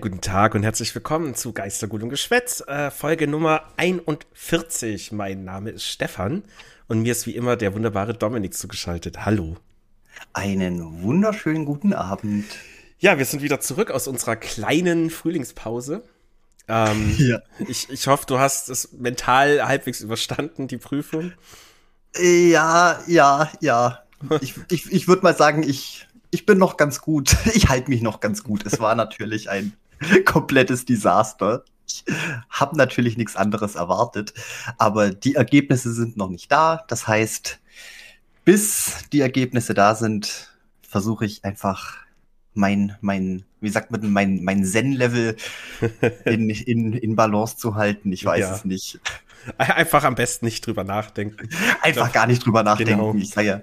Guten Tag und herzlich willkommen zu Geistergut und Geschwätz, äh, Folge Nummer 41. Mein Name ist Stefan und mir ist wie immer der wunderbare Dominik zugeschaltet. Hallo. Einen wunderschönen guten Abend. Ja, wir sind wieder zurück aus unserer kleinen Frühlingspause. Ähm, ja. ich, ich hoffe, du hast es mental halbwegs überstanden, die Prüfung. Ja, ja, ja. Ich, ich, ich würde mal sagen, ich ich bin noch ganz gut. Ich halte mich noch ganz gut. Es war natürlich ein komplettes Desaster. Ich habe natürlich nichts anderes erwartet, aber die Ergebnisse sind noch nicht da. Das heißt, bis die Ergebnisse da sind, versuche ich einfach mein, mein, wie sagt man, mein, mein Zen-Level in, in, in Balance zu halten. Ich weiß ja. es nicht. Einfach am besten nicht drüber nachdenken. Einfach glaub, gar nicht drüber nachdenken. Genau. Ich sage ja,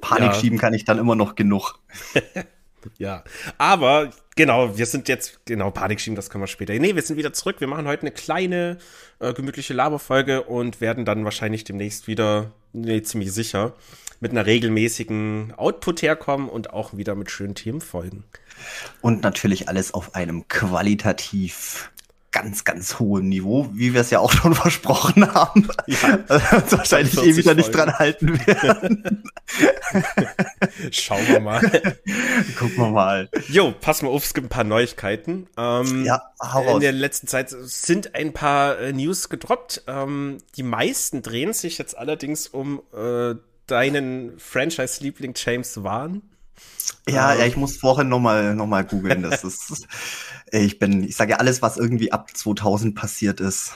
Panik ja. schieben kann ich dann immer noch genug. ja, aber genau, wir sind jetzt, genau, Panik schieben, das können wir später. Nee, wir sind wieder zurück. Wir machen heute eine kleine, äh, gemütliche Laberfolge und werden dann wahrscheinlich demnächst wieder, nee, ziemlich sicher, mit einer regelmäßigen Output herkommen und auch wieder mit schönen Themenfolgen. Und natürlich alles auf einem qualitativ ganz, ganz hohem Niveau, wie wir es ja auch schon versprochen haben. Ja, also wahrscheinlich eh wieder nicht dran halten werden. Schauen wir mal. Gucken wir mal. Jo, pass mal auf, es gibt ein paar Neuigkeiten. Ähm, ja, hau. In der letzten Zeit sind ein paar äh, News gedroppt. Ähm, die meisten drehen sich jetzt allerdings um äh, deinen Franchise-Liebling James Wan. Ja, ähm, ja, ich muss vorhin nochmal noch mal googeln. Das ist, ich bin, ich sage ja, alles, was irgendwie ab 2000 passiert ist,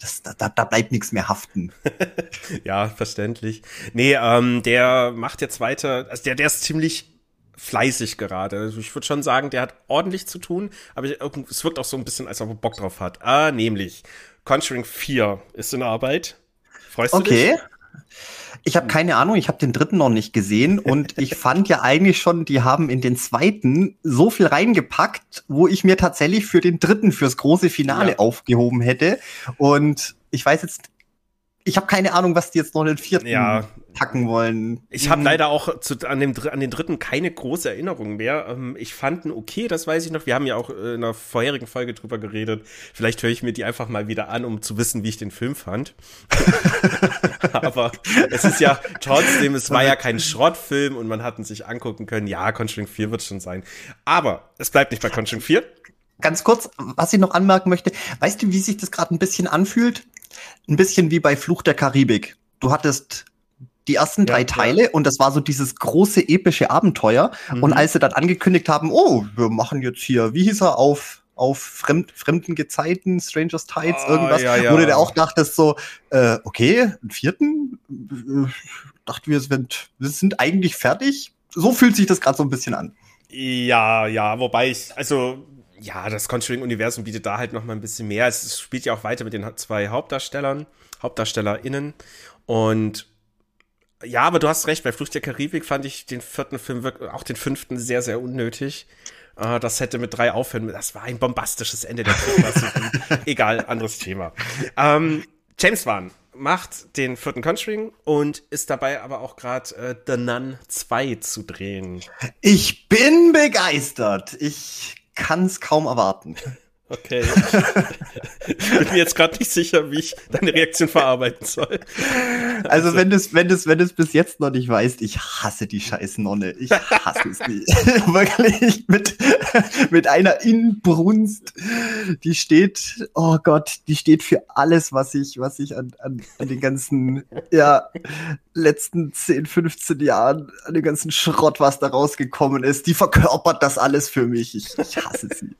das, da, da bleibt nichts mehr haften. ja, verständlich. Nee, ähm, der macht jetzt weiter, also der, der ist ziemlich fleißig gerade. Also ich würde schon sagen, der hat ordentlich zu tun, aber es wirkt auch so ein bisschen, als ob er Bock drauf hat. Ah, nämlich Conjuring 4 ist in Arbeit. Freust du okay. dich? Okay. Ich habe keine Ahnung, ich habe den dritten noch nicht gesehen und ich fand ja eigentlich schon, die haben in den zweiten so viel reingepackt, wo ich mir tatsächlich für den dritten, fürs große Finale ja. aufgehoben hätte. Und ich weiß jetzt ich habe keine Ahnung, was die jetzt noch in den vierten ja, packen wollen. Ich habe hm. leider auch zu, an, dem, an den dritten keine große Erinnerung mehr. Ähm, ich fand ihn okay, das weiß ich noch. Wir haben ja auch in einer vorherigen Folge drüber geredet. Vielleicht höre ich mir die einfach mal wieder an, um zu wissen, wie ich den Film fand. Aber es ist ja trotzdem, es war ja kein Schrottfilm und man hat ihn sich angucken können. Ja, Conjuring 4 wird schon sein. Aber es bleibt nicht bei Conjuring 4. Ganz kurz, was ich noch anmerken möchte, weißt du, wie sich das gerade ein bisschen anfühlt? ein bisschen wie bei Fluch der Karibik. Du hattest die ersten drei ja, Teile ja. und das war so dieses große epische Abenteuer. Mhm. Und als sie dann angekündigt haben, oh, wir machen jetzt hier, wie hieß er, auf auf fremd, fremden Gezeiten, Strangers Tides, oh, irgendwas, ja, ja. wo du dir auch dachtest so, äh, okay, einen vierten? Äh, dachten wir, sind, wir sind eigentlich fertig. So fühlt sich das gerade so ein bisschen an. Ja, ja, wobei ich, also ja, das Conjuring-Universum bietet da halt noch mal ein bisschen mehr. Es spielt ja auch weiter mit den zwei Hauptdarstellern, HauptdarstellerInnen. Und ja, aber du hast recht, bei Flucht der Karibik fand ich den vierten Film, auch den fünften, sehr, sehr unnötig. Uh, das hätte mit drei aufhören. Das war ein bombastisches Ende der Egal, anderes Thema. Ähm, James Wan macht den vierten Conjuring und ist dabei aber auch gerade äh, The Nun 2 zu drehen. Ich bin begeistert. Ich kann es kaum erwarten. Okay. Ich bin mir jetzt gerade nicht sicher, wie ich deine Reaktion verarbeiten soll. Also, also wenn du wenn du wenn du bis jetzt noch nicht weißt, ich hasse die scheiß Nonne. Ich hasse es nicht. Wirklich mit mit einer Inbrunst. Die steht, oh Gott, die steht für alles, was ich was ich an an, an den ganzen ja letzten 10, 15 Jahren, an dem ganzen Schrott, was da rausgekommen ist. Die verkörpert das alles für mich. Ich, ich hasse sie.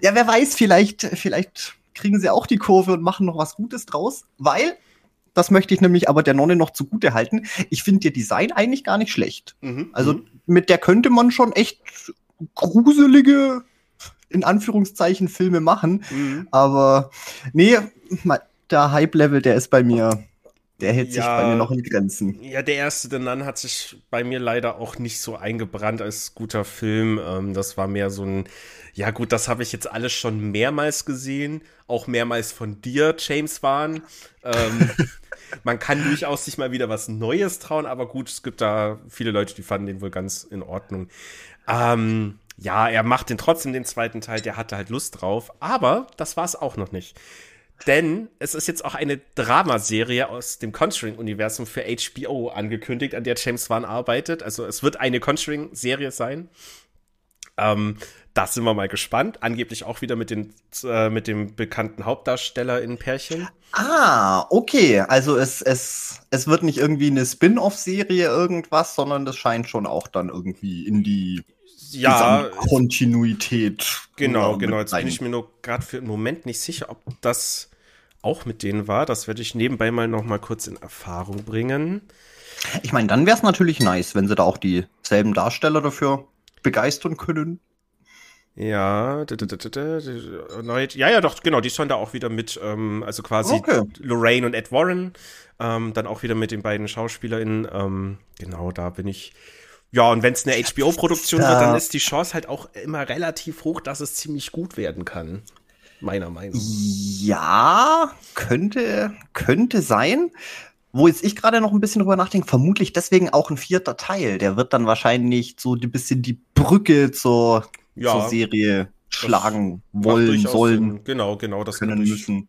Ja, wer weiß, vielleicht, vielleicht kriegen sie auch die Kurve und machen noch was Gutes draus, weil, das möchte ich nämlich aber der Nonne noch zugute halten, ich finde ihr Design eigentlich gar nicht schlecht. Mhm. Also mhm. mit der könnte man schon echt gruselige, in Anführungszeichen, Filme machen. Mhm. Aber nee, der Hype-Level, der ist bei mir der hält ja, sich bei mir noch in Grenzen. Ja, der erste The Nun hat sich bei mir leider auch nicht so eingebrannt als guter Film. Ähm, das war mehr so ein, ja gut, das habe ich jetzt alles schon mehrmals gesehen, auch mehrmals von dir, James Wan. Ähm, man kann durchaus sich mal wieder was Neues trauen, aber gut, es gibt da viele Leute, die fanden den wohl ganz in Ordnung. Ähm, ja, er macht den trotzdem den zweiten Teil, der hatte halt Lust drauf. Aber das war es auch noch nicht. Denn es ist jetzt auch eine Dramaserie aus dem Conjuring-Universum für HBO angekündigt, an der James Wan arbeitet. Also es wird eine Conjuring-Serie sein. Ähm, da sind wir mal gespannt. Angeblich auch wieder mit, den, äh, mit dem bekannten Hauptdarsteller in Pärchen. Ah, okay. Also es, es, es wird nicht irgendwie eine Spin-off-Serie irgendwas, sondern das scheint schon auch dann irgendwie in die ja, Kontinuität. Genau, genau. Jetzt bin ich mir nur gerade für einen Moment nicht sicher, ob das auch mit denen war. Das werde ich nebenbei mal noch mal kurz in Erfahrung bringen. Ich meine, dann wäre es natürlich nice, wenn sie da auch dieselben Darsteller dafür begeistern können. Ja, ja, ja, doch, genau, die sollen da auch wieder mit, ähm, also quasi okay. Lorraine und Ed Warren, ähm, dann auch wieder mit den beiden SchauspielerInnen. Ähm, genau, da bin ich. Ja, und wenn es eine HBO-Produktion wird, dann ist die Chance halt auch immer relativ hoch, dass es ziemlich gut werden kann. Meiner Meinung nach. Ja, könnte, könnte sein. Wo jetzt ich gerade noch ein bisschen drüber nachdenke, vermutlich deswegen auch ein vierter Teil. Der wird dann wahrscheinlich so ein bisschen die Brücke zur ja, zur Serie schlagen wollen, sollen. Sinn. Genau, genau, das können müssen.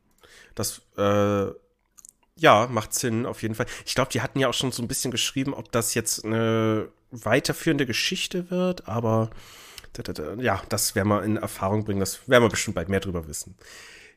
Das, äh, ja, macht Sinn, auf jeden Fall. Ich glaube, die hatten ja auch schon so ein bisschen geschrieben, ob das jetzt eine weiterführende Geschichte wird, aber ja, das werden wir in Erfahrung bringen, das werden wir bestimmt bald mehr drüber wissen.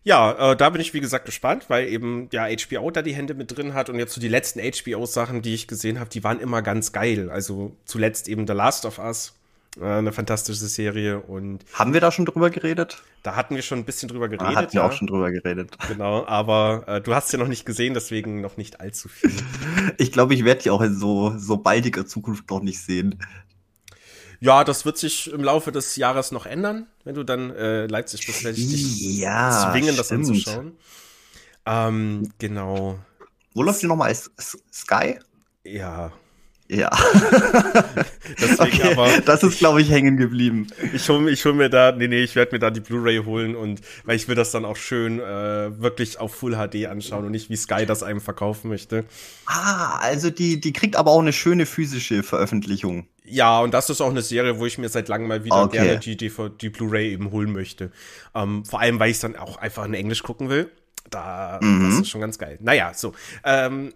Ja, äh, da bin ich wie gesagt gespannt, weil eben ja HBO da die Hände mit drin hat und jetzt so die letzten HBO-Sachen, die ich gesehen habe, die waren immer ganz geil. Also zuletzt eben The Last of Us äh, eine fantastische Serie und. Haben wir da schon drüber gereredet? Da hatten wir schon ein bisschen drüber geredet. Da hatten wir ja. auch schon drüber geredet. Genau, aber äh, du hast ja noch nicht gesehen, deswegen noch nicht allzu viel. ich glaube, ich werde die auch in so, so baldiger Zukunft noch nicht sehen. Ja, das wird sich im Laufe des Jahres noch ändern, wenn du dann äh, Leipzig bist, werde ich dich ja, zwingen, das stimmt. anzuschauen. Ähm, genau. Wo läuft die nochmal? Sky? Ja, ja. Deswegen okay, aber. Das ist, glaube ich, hängen geblieben. Ich hole ich hol mir da, nee, nee, ich werde mir da die Blu-ray holen und weil ich will das dann auch schön äh, wirklich auf Full HD anschauen und nicht wie Sky das einem verkaufen möchte. Ah, also die, die kriegt aber auch eine schöne physische Veröffentlichung. Ja, und das ist auch eine Serie, wo ich mir seit langem mal wieder okay. gerne die, die, die Blu-ray eben holen möchte. Ähm, vor allem, weil ich es dann auch einfach in Englisch gucken will. Da, mhm. das ist schon ganz geil. Naja, so. Ähm,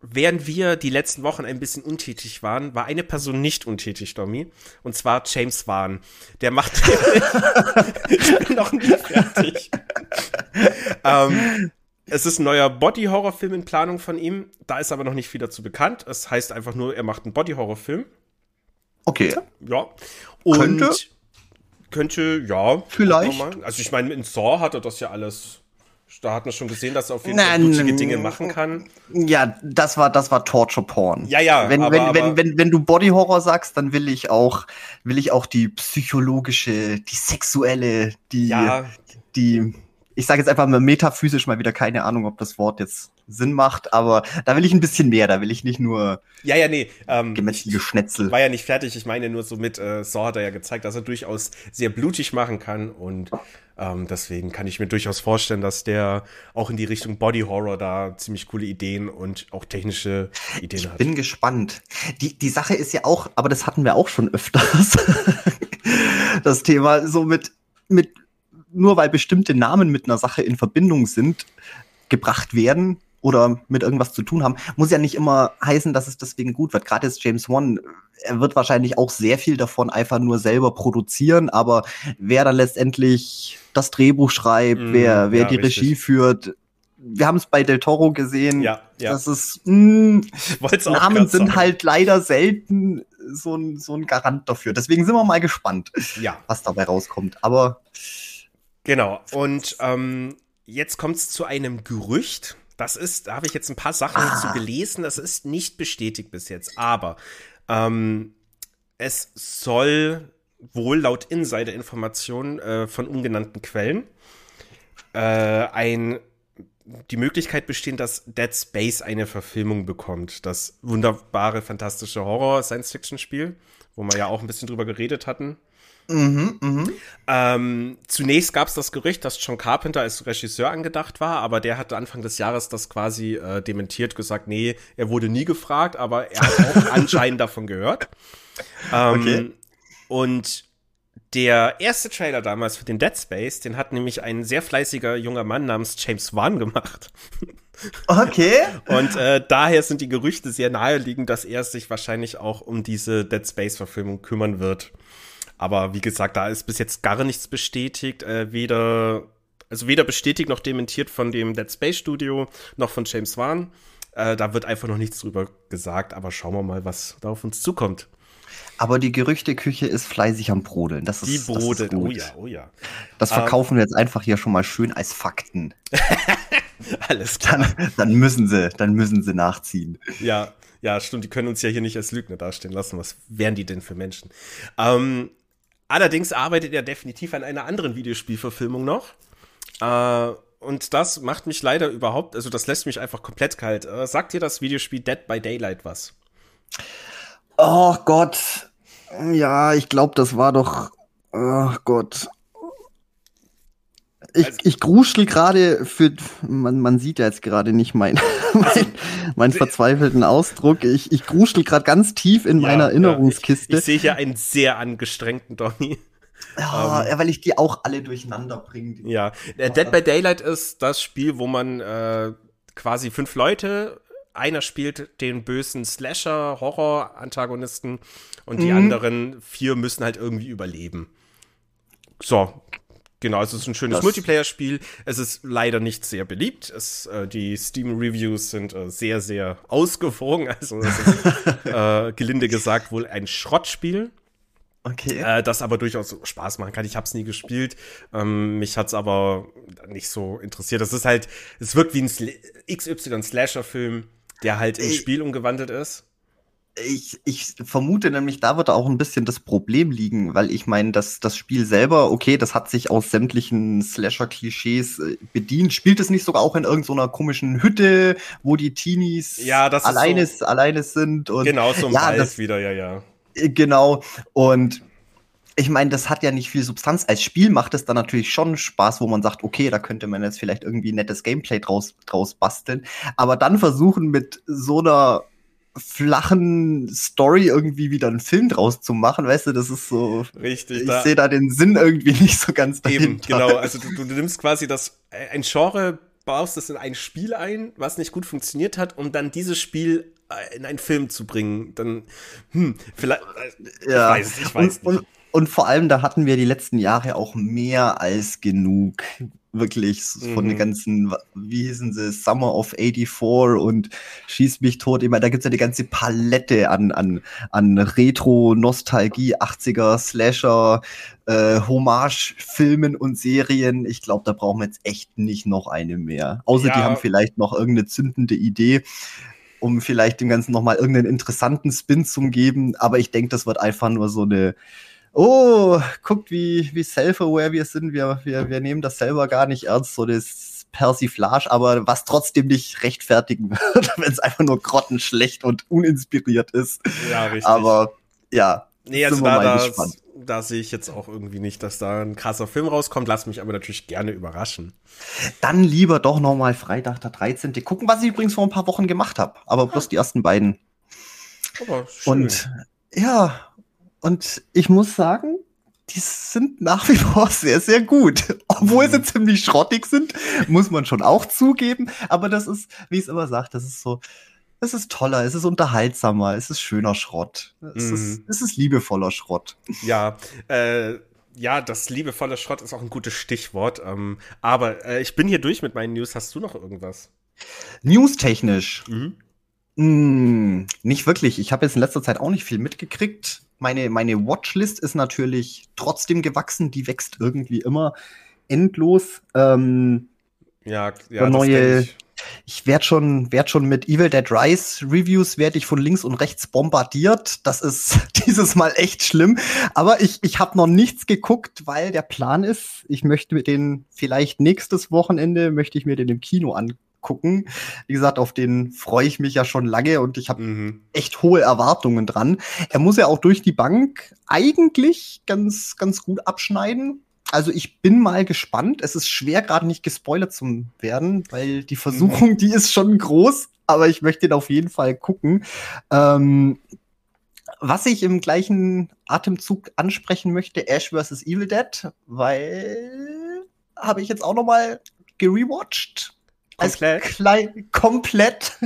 während wir die letzten Wochen ein bisschen untätig waren, war eine Person nicht untätig, Domi. Und zwar James Wan. Der macht. ich bin noch nie fertig. ähm, es ist ein neuer Body-Horror-Film in Planung von ihm. Da ist aber noch nicht viel dazu bekannt. Es heißt einfach nur, er macht einen Body-Horror-Film. Okay. Ja. Und könnte, könnte ja. Vielleicht. Also ich meine, in Saw hat er das ja alles da hat man schon gesehen, dass er auf jeden Fall blutige Dinge machen kann. Ja, das war, das war Torture Porn. Ja, ja. Wenn, aber, wenn, wenn, wenn, wenn du Body Horror sagst, dann will ich auch, will ich auch die psychologische, die sexuelle, die, ja. die, ich sage jetzt einfach mal metaphysisch mal wieder keine Ahnung, ob das Wort jetzt Sinn macht, aber da will ich ein bisschen mehr, da will ich nicht nur ja, ja, nee, ähm, gemächtige Schnetzel. War ja nicht fertig, ich meine nur so mit äh, Saw hat er ja gezeigt, dass er durchaus sehr blutig machen kann und ähm, deswegen kann ich mir durchaus vorstellen, dass der auch in die Richtung Body Horror da ziemlich coole Ideen und auch technische Ideen ich hat. Ich bin gespannt. Die, die Sache ist ja auch, aber das hatten wir auch schon öfters, das Thema so mit, mit, nur weil bestimmte Namen mit einer Sache in Verbindung sind, gebracht werden, oder mit irgendwas zu tun haben, muss ja nicht immer heißen, dass es deswegen gut wird. Gerade jetzt James Wan, er wird wahrscheinlich auch sehr viel davon einfach nur selber produzieren, aber wer dann letztendlich das Drehbuch schreibt, mm, wer, wer ja, die richtig. Regie führt, wir haben es bei Del Toro gesehen. Ja, ja. Das ist mh, Namen sind halt leider selten so ein, so ein Garant dafür. Deswegen sind wir mal gespannt, ja. was dabei rauskommt. Aber genau. Und ähm, jetzt kommt es zu einem Gerücht. Das ist, da habe ich jetzt ein paar Sachen ah. zu gelesen. Das ist nicht bestätigt bis jetzt. Aber ähm, es soll wohl laut Insider-Informationen äh, von ungenannten Quellen äh, ein die Möglichkeit bestehen, dass Dead Space eine Verfilmung bekommt. Das wunderbare, fantastische Horror-Science-Fiction-Spiel, wo wir ja auch ein bisschen drüber geredet hatten. Mhm, mh. ähm, zunächst gab es das Gerücht, dass John Carpenter als Regisseur angedacht war, aber der hatte Anfang des Jahres das quasi äh, dementiert, gesagt, nee, er wurde nie gefragt, aber er hat auch anscheinend davon gehört. Ähm, okay. Und Der erste Trailer damals für den Dead Space, den hat nämlich ein sehr fleißiger junger Mann namens James Wan gemacht. Okay. Und äh, daher sind die Gerüchte sehr naheliegend, dass er sich wahrscheinlich auch um diese Dead Space-Verfilmung kümmern wird. Aber wie gesagt, da ist bis jetzt gar nichts bestätigt, äh, weder also weder bestätigt noch dementiert von dem Dead Space Studio noch von James Wan. Äh, da wird einfach noch nichts drüber gesagt, aber schauen wir mal, was da auf uns zukommt. Aber die Gerüchteküche ist fleißig am Brodeln. Das ist, die ist oh ja, oh ja. Das verkaufen wir jetzt einfach hier schon mal schön als Fakten. Alles klar. Dann, dann müssen sie, dann müssen sie nachziehen. Ja, ja, stimmt. Die können uns ja hier nicht als Lügner dastehen lassen. Was wären die denn für Menschen? Ähm, allerdings arbeitet er definitiv an einer anderen Videospielverfilmung noch. Äh, und das macht mich leider überhaupt, also das lässt mich einfach komplett kalt. Äh, sagt dir das Videospiel Dead by Daylight was? Oh Gott. Ja, ich glaube, das war doch. Oh Gott. Ich, Also- ich gruschel gerade für. Man, man sieht ja jetzt gerade nicht mein, mein, meinen verzweifelten Ausdruck. Ich, ich gruschel gerade ganz tief in meiner Ja, Erinnerungskiste. Ja, ich, ich sehe hier einen sehr angestrengten Donny. ja, ähm, ja, weil ich die auch alle durcheinander bringe. Ja, äh, Dead by Daylight ist das Spiel, wo man äh, quasi fünf Leute, einer spielt den bösen Slasher, Horror-Antagonisten und die Mhm. anderen vier müssen halt irgendwie überleben. So, genau, es ist ein schönes Multiplayer-Spiel. Es ist leider nicht sehr beliebt. Es, äh, die Steam-Reviews sind äh, sehr, sehr ausgewogen. Also es ist äh, gelinde gesagt wohl ein Schrottspiel. Okay. Äh, das aber durchaus Spaß machen kann. Ich habe es nie gespielt. Ähm, mich hat's aber nicht so interessiert. Das ist halt, es wirkt wie ein Sl XY-Slasher-Film, der halt ins Ey. Spiel umgewandelt ist. Ich, ich vermute nämlich, da wird auch ein bisschen das Problem liegen, weil ich meine, dass das Spiel selber, okay, das hat sich aus sämtlichen Slasher-Klischees äh, bedient. Spielt es nicht sogar auch in irgendeiner komischen Hütte, wo die Teenies Ja, das alleine, so- alleine sind? Und Genau, so im ja, Wald das- wieder, ja, ja. Äh, Genau. Und ich meine, das hat ja nicht viel Substanz. Als Spiel macht es dann natürlich schon Spaß, wo man sagt, okay, da könnte man jetzt vielleicht irgendwie nettes Gameplay draus, draus basteln. Aber dann versuchen mit so einer flachen Story irgendwie wieder einen Film draus zu machen, weißt du, das ist so. Richtig. Ich sehe da den Sinn irgendwie nicht so ganz dahinter. Eben, genau. Also du, du nimmst quasi das, ein Genre, baust es in ein Spiel ein, was nicht gut funktioniert hat, um dann dieses Spiel äh, in einen Film zu bringen. Dann, hm, vielleicht, äh, Ja. ich weiß, ich weiß und, nicht. und, und vor allem, da hatten wir die letzten Jahre auch mehr als genug. Wirklich von Mhm. den ganzen, wie hießen sie, Summer of 84 und Schieß mich tot. Ich meine, da gibt's ja die ganze Palette an, an, an Retro, Nostalgie, 80er, Slasher, äh, Hommage-Filmen und Serien. Ich glaube, da brauchen wir jetzt echt nicht noch eine mehr. Außer die Ja. haben vielleicht noch irgendeine zündende Idee um vielleicht dem Ganzen nochmal irgendeinen interessanten Spin zu geben. Aber ich denke, das wird einfach nur so eine, oh, guckt, wie, wie self-aware wir sind. Wir, wir, wir nehmen das selber gar nicht ernst, so das Persiflage, aber was trotzdem nicht rechtfertigen wird, wenn es einfach nur grottenschlecht und uninspiriert ist. Ja, richtig. Aber ja, Nee, also Sind wir da, mal gespannt. da sehe ich jetzt auch irgendwie nicht, dass da ein krasser Film rauskommt. Lass mich aber natürlich gerne überraschen. dann lieber doch nochmal Freitag der 13. gucken, was ich übrigens vor ein paar Wochen gemacht habe. Aber bloß die ersten beiden. Aber schön. Und ja, und ich muss sagen, die sind nach wie vor sehr, sehr gut. Obwohl sie ziemlich schrottig sind, muss man schon auch zugeben. Aber das ist, wie ich es immer sage, das ist so, es ist toller, es ist unterhaltsamer, es ist schöner Schrott. Es, Mhm. ist, es ist liebevoller Schrott. Ja, äh, ja, das liebevolle Schrott ist auch ein gutes Stichwort. Ähm, aber äh, ich bin hier durch mit meinen News. Hast du noch irgendwas? News-technisch. Mhm. Mm, nicht wirklich. Ich habe jetzt in letzter Zeit auch nicht viel mitgekriegt. Meine, meine Watchlist ist natürlich trotzdem gewachsen. Die wächst irgendwie immer endlos. Ähm, Ja, ja, neue- ich. ich werde schon, werd schon mit Evil Dead Rise Reviews werde ich von links und rechts bombardiert. Das ist dieses Mal echt schlimm. Aber ich, ich habe noch nichts geguckt, weil der Plan ist, ich möchte mir den vielleicht nächstes Wochenende, möchte ich mir den im Kino angucken. Wie gesagt, auf den freue ich mich ja schon lange und ich habe Mhm. echt hohe Erwartungen dran. Er muss ja auch durch die Bank eigentlich ganz, ganz gut abschneiden. Also ich bin mal gespannt. Es ist schwer, gerade nicht gespoilert zu werden, weil die Versuchung, die ist schon groß, aber ich möchte ihn auf jeden Fall gucken. Ähm, was ich im gleichen Atemzug ansprechen möchte, Ash vs. Evil Dead, weil habe ich jetzt auch noch mal gerewatcht. Komplett? Als klein, komplett.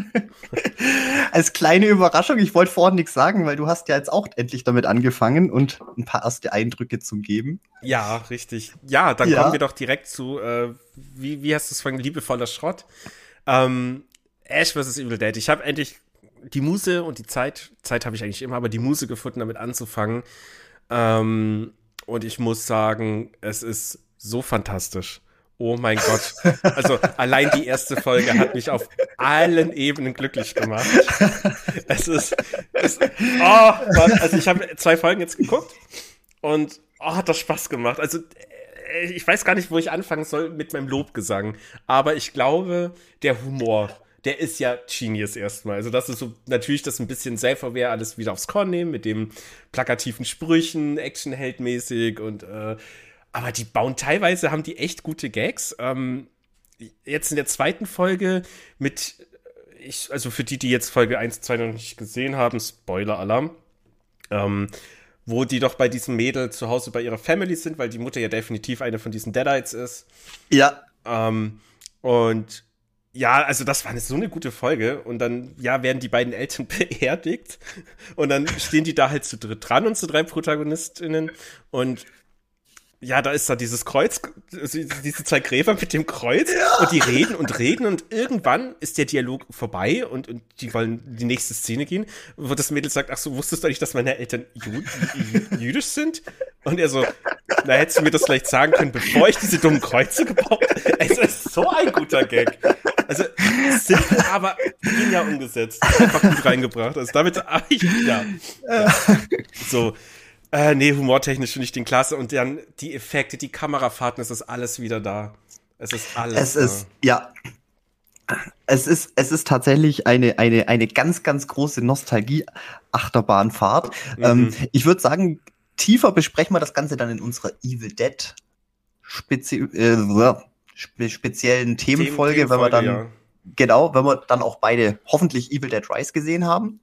als kleine Überraschung. Ich wollte vorhin nichts sagen, weil du hast ja jetzt auch endlich damit angefangen und ein paar erste Eindrücke zu geben. Ja, richtig. Ja, dann ja. kommen wir doch direkt zu, äh, wie, wie hast du es von liebevoller Schrott? Ähm, Ash vs. Evil Dead. Ich habe endlich die Muse und die Zeit, Zeit habe ich eigentlich immer, aber die Muse gefunden, damit anzufangen. Ähm, und ich muss sagen, es ist so fantastisch. Oh mein Gott. Also allein die erste Folge hat mich auf allen Ebenen glücklich gemacht. Es ist, es, oh Mann, also ich habe zwei Folgen jetzt geguckt und oh, hat das Spaß gemacht. Also äh, ich weiß gar nicht, wo ich anfangen soll mit meinem Lobgesang, aber ich glaube, der Humor der ist ja Genius erstmal. Also das ist so natürlich das ein bisschen self-aware alles wieder aufs Korn nehmen mit dem plakativen Sprüchen, Actionheldmäßig und äh, aber die bauen teilweise haben die echt gute Gags. Ähm, jetzt in der zweiten Folge mit ich, also für die, die jetzt Folge 1, 2 noch nicht gesehen haben, Spoiler-Alarm, ähm, wo die doch bei diesem Mädel zu Hause bei ihrer Family sind, weil die Mutter ja definitiv eine von diesen Deadites ist. Ja. Ähm, und ja, also das war eine, so eine gute Folge. Und dann, ja, werden die beiden Eltern beerdigt. Und dann stehen die da halt zu dritt dran, unsere drei Protagonistinnen. Und ja, da ist da dieses Kreuz, diese zwei Gräber mit dem Kreuz ja. und die reden und reden und irgendwann ist der Dialog vorbei und, und die wollen die nächste Szene gehen, wo das Mädel sagt, ach so, wusstest du eigentlich, dass meine Eltern jü jüdisch sind? Und er so, na, hättest du mir das vielleicht sagen können, bevor ich diese dummen Kreuze gebaut habe? Es ist so ein guter Gag. Also, simpel, aber genial umgesetzt. Einfach gut reingebracht. Also damit, ah, ich, ja. ja. So, äh, nee, humortechnisch finde ich den klasse. Und dann die Effekte, die Kamerafahrten, es ist alles wieder da. Es ist alles. Es da. ist, ja. Es ist, es ist tatsächlich eine, eine, eine ganz, ganz große Nostalgie-Achterbahnfahrt. Mhm. Ähm, ich würde sagen, tiefer besprechen wir das Ganze dann in unserer Evil Dead spezi äh, speziellen Themenfolge, Themen, wenn wir dann, ja. genau, wenn wir dann auch beide hoffentlich Evil Dead Rise gesehen haben.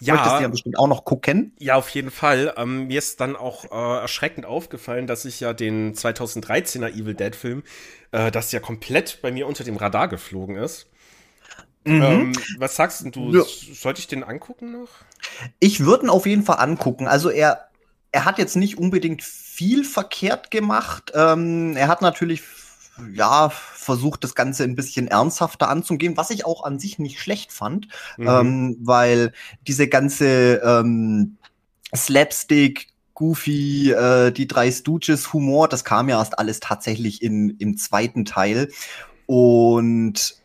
Ja. Möchtest du ja bestimmt auch noch gucken. Ja, auf jeden Fall. Ähm, mir ist dann auch äh, erschreckend aufgefallen, dass ich ja den 2013er Evil Dead Film, äh, das ja komplett bei mir unter dem Radar geflogen ist. Mhm. Ähm, was sagst du? Ja. Sollte ich den angucken noch? Ich würde ihn auf jeden Fall angucken. Also er, er hat jetzt nicht unbedingt viel verkehrt gemacht. Ähm, er hat natürlich ja, versucht, das Ganze ein bisschen ernsthafter anzugehen, was ich auch an sich nicht schlecht fand, mhm. ähm, weil diese ganze ähm, Slapstick, Goofy, äh, die drei Stooges Humor, das kam ja erst alles tatsächlich in, im zweiten Teil und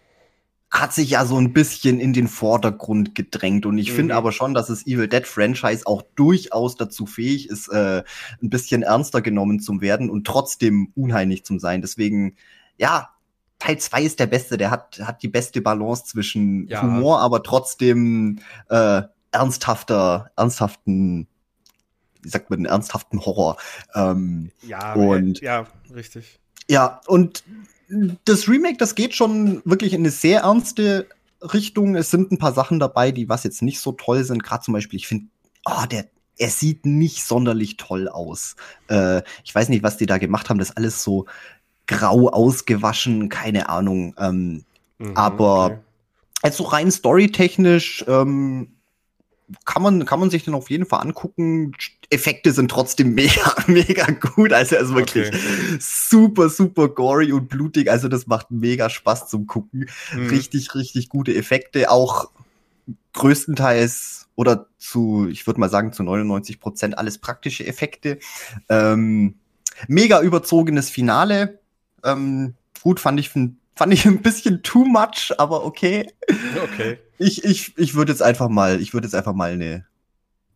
hat sich ja so ein bisschen in den Vordergrund gedrängt. Und ich mhm. finde aber schon, dass das Evil Dead Franchise auch durchaus dazu fähig ist, äh, ein bisschen ernster genommen zu werden und trotzdem unheimlich zu sein. Deswegen, ja, Teil 2 ist der beste. Der hat, hat die beste Balance zwischen ja. Humor, aber trotzdem äh, ernsthafter, ernsthaften, wie sagt man, ernsthaften Horror. Ähm, ja, und ja, richtig. Ja, und das Remake, das geht schon wirklich in eine sehr ernste Richtung. Es sind ein paar Sachen dabei, die was jetzt nicht so toll sind. Gerade zum Beispiel, ich finde, oh, der, er sieht nicht sonderlich toll aus. Äh, ich weiß nicht, was die da gemacht haben. Das ist alles so grau ausgewaschen, keine Ahnung. Ähm, mhm, aber okay. also rein storytechnisch ähm, kann man, kann man sich den auf jeden Fall angucken. Effekte sind trotzdem mega, mega gut. Also er ist wirklich okay. super, super gory und blutig. Also das macht mega Spaß zum Gucken. Mhm. Richtig, richtig gute Effekte. Auch größtenteils oder zu, ich würde mal sagen, zu 99 Prozent alles praktische Effekte. Ähm, mega überzogenes Finale. Ähm, gut, fand ich, fand ich ein bisschen too much, aber okay. Okay. Ich, ich, ich würde jetzt einfach mal, ich würde jetzt einfach mal eine,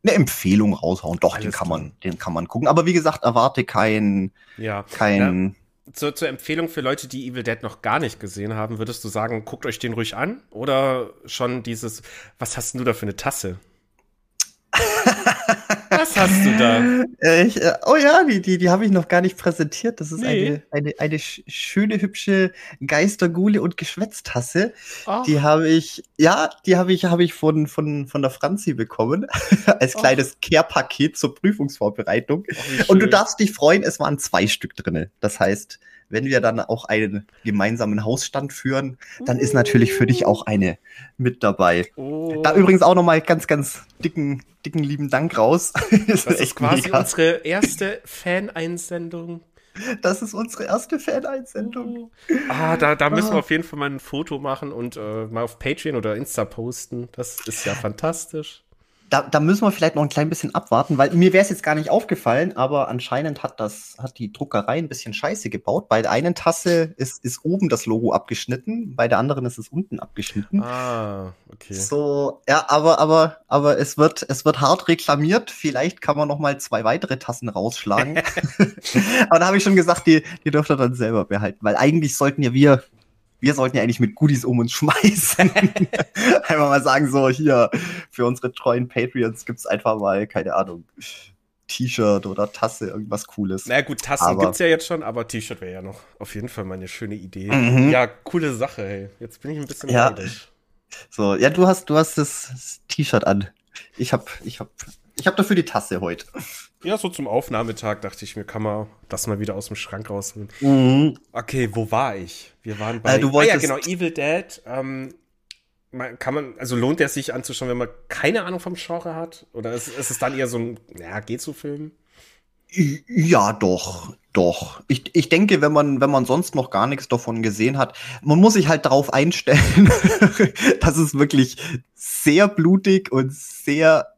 eine Empfehlung raushauen. Doch, Alles den kann man, den kann man gucken. Aber wie gesagt, erwarte kein, ja. kein. Ja. Zur, zur Empfehlung für Leute, die Evil Dead noch gar nicht gesehen haben, würdest du sagen, guckt euch den ruhig an? Oder schon dieses, was hast du da für eine Tasse? Was hast du da? Äh, ich, äh, oh ja, die, die, die habe ich noch gar nicht präsentiert. Das ist nee. eine, eine, eine schöne, hübsche Geistergule und Geschwätztasse. Oh. Die habe ich, ja, die habe ich, habe ich von, von, von der Franzi bekommen. als kleines Care-Paket zur Prüfungsvorbereitung. Oh, und du darfst dich freuen, es waren zwei Stück drinne. Das heißt, wenn wir dann auch einen gemeinsamen Hausstand führen, dann ist natürlich für dich auch eine mit dabei. Oh. Da übrigens auch nochmal ganz, ganz dicken, dicken lieben Dank raus. das, das ist quasi mega. unsere erste Fan-Einsendung. Das ist unsere erste Fan-Einsendung. Ah, da, da müssen ah. wir auf jeden Fall mal ein Foto machen und äh, mal auf Patreon oder Insta posten. Das ist ja fantastisch da, da müssen wir vielleicht noch ein klein bisschen abwarten, weil mir wäre es jetzt gar nicht aufgefallen, aber anscheinend hat das, hat die Druckerei ein bisschen Scheiße gebaut. Bei der einen Tasse ist, ist oben das Logo abgeschnitten, bei der anderen ist es unten abgeschnitten. Ah, okay. So, ja, aber, aber, aber es wird, es wird hart reklamiert. Vielleicht kann man noch mal zwei weitere Tassen rausschlagen. aber da habe ich schon gesagt, die, die dürft ihr dann selber behalten, weil eigentlich sollten ja wir wir sollten ja eigentlich mit Goodies um uns schmeißen. einfach mal sagen, so hier, für unsere treuen Patreons gibt's einfach mal, keine Ahnung, T-Shirt oder Tasse, irgendwas Cooles. Na gut, Tassen aber, gibt's ja jetzt schon, aber T-Shirt wäre ja noch auf jeden Fall mal eine schöne Idee. Mhm. Ja, coole Sache, hey. Jetzt bin ich ein bisschen ja. neidisch. So, ja, du hast, du hast das T-Shirt an. Ich hab, ich hab, ich hab dafür die Tasse heute. Ja, so zum Aufnahmetag dachte ich mir, kann man das mal wieder aus dem Schrank rausholen. Mhm. Okay, wo war ich? Wir waren bei. Äh, du wolltest, ah, ja, genau, Evil Dead. Ähm, kann man, also lohnt der sich anzuschauen, wenn man keine Ahnung vom Genre hat? Oder ist, ist es dann eher so ein, ja, geht so Film? Ja, doch, doch. Ich, ich denke, wenn man, wenn man sonst noch gar nichts davon gesehen hat, man muss sich halt darauf einstellen, dass es wirklich sehr blutig und sehr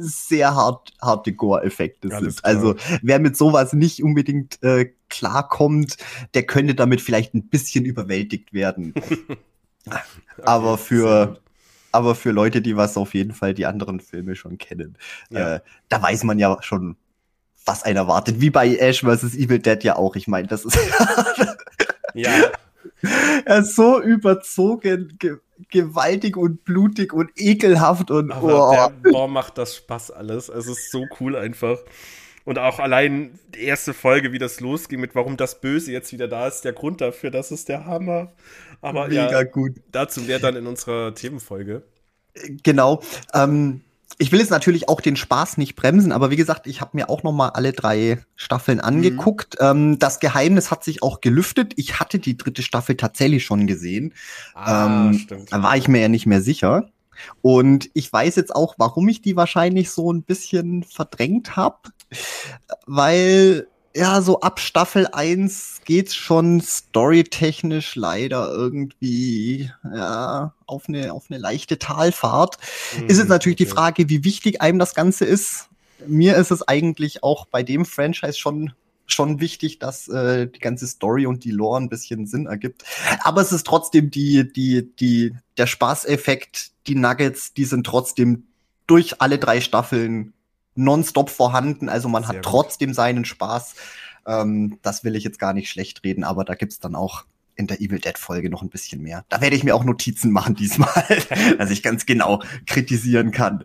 sehr hart, harte Gore-Effekte sind. Also wer mit sowas nicht unbedingt äh, klarkommt, der könnte damit vielleicht ein bisschen überwältigt werden. okay, aber für aber für Leute, die was auf jeden Fall die anderen Filme schon kennen, ja. äh, da weiß man ja schon, was einen erwartet. Wie bei Ash vs. Evil Dead ja auch. Ich meine, das ist ja. er ist so überzogen gewaltig und blutig und ekelhaft und Aber oh. boah, macht das Spaß alles. Es ist so cool einfach. Und auch allein die erste Folge, wie das losging, mit warum das Böse jetzt wieder da ist, der Grund dafür, das ist der Hammer. Aber Mega ja, gut. dazu mehr dann in unserer Themenfolge. Genau. Ähm, ich will jetzt natürlich auch den Spaß nicht bremsen, aber wie gesagt, ich habe mir auch noch mal alle drei Staffeln mhm. angeguckt. Mhm. Ähm, das Geheimnis hat sich auch gelüftet. Ich hatte die dritte Staffel tatsächlich schon gesehen. Ah, ähm, stimmt. Da war ich mir ja nicht mehr sicher. Und ich weiß jetzt auch, warum ich die wahrscheinlich so ein bisschen verdrängt habe, weil ja, so ab Staffel 1 geht's schon storytechnisch leider irgendwie ja, auf eine auf eine leichte Talfahrt. Mhm, ist jetzt natürlich okay. die Frage, wie wichtig einem das Ganze ist. Mir ist es eigentlich auch bei dem Franchise schon schon wichtig, dass äh, die ganze Story und die Lore ein bisschen Sinn ergibt. Aber es ist trotzdem die die die der Spaßeffekt, die Nuggets, die sind trotzdem durch alle drei Staffeln nonstop vorhanden. Also man Sehr hat trotzdem seinen Spaß. Ähm, das will ich jetzt gar nicht schlecht reden, aber da gibt's dann auch in der Evil Dead Folge noch ein bisschen mehr. Da werde ich mir auch Notizen machen diesmal, dass ich ganz genau kritisieren kann.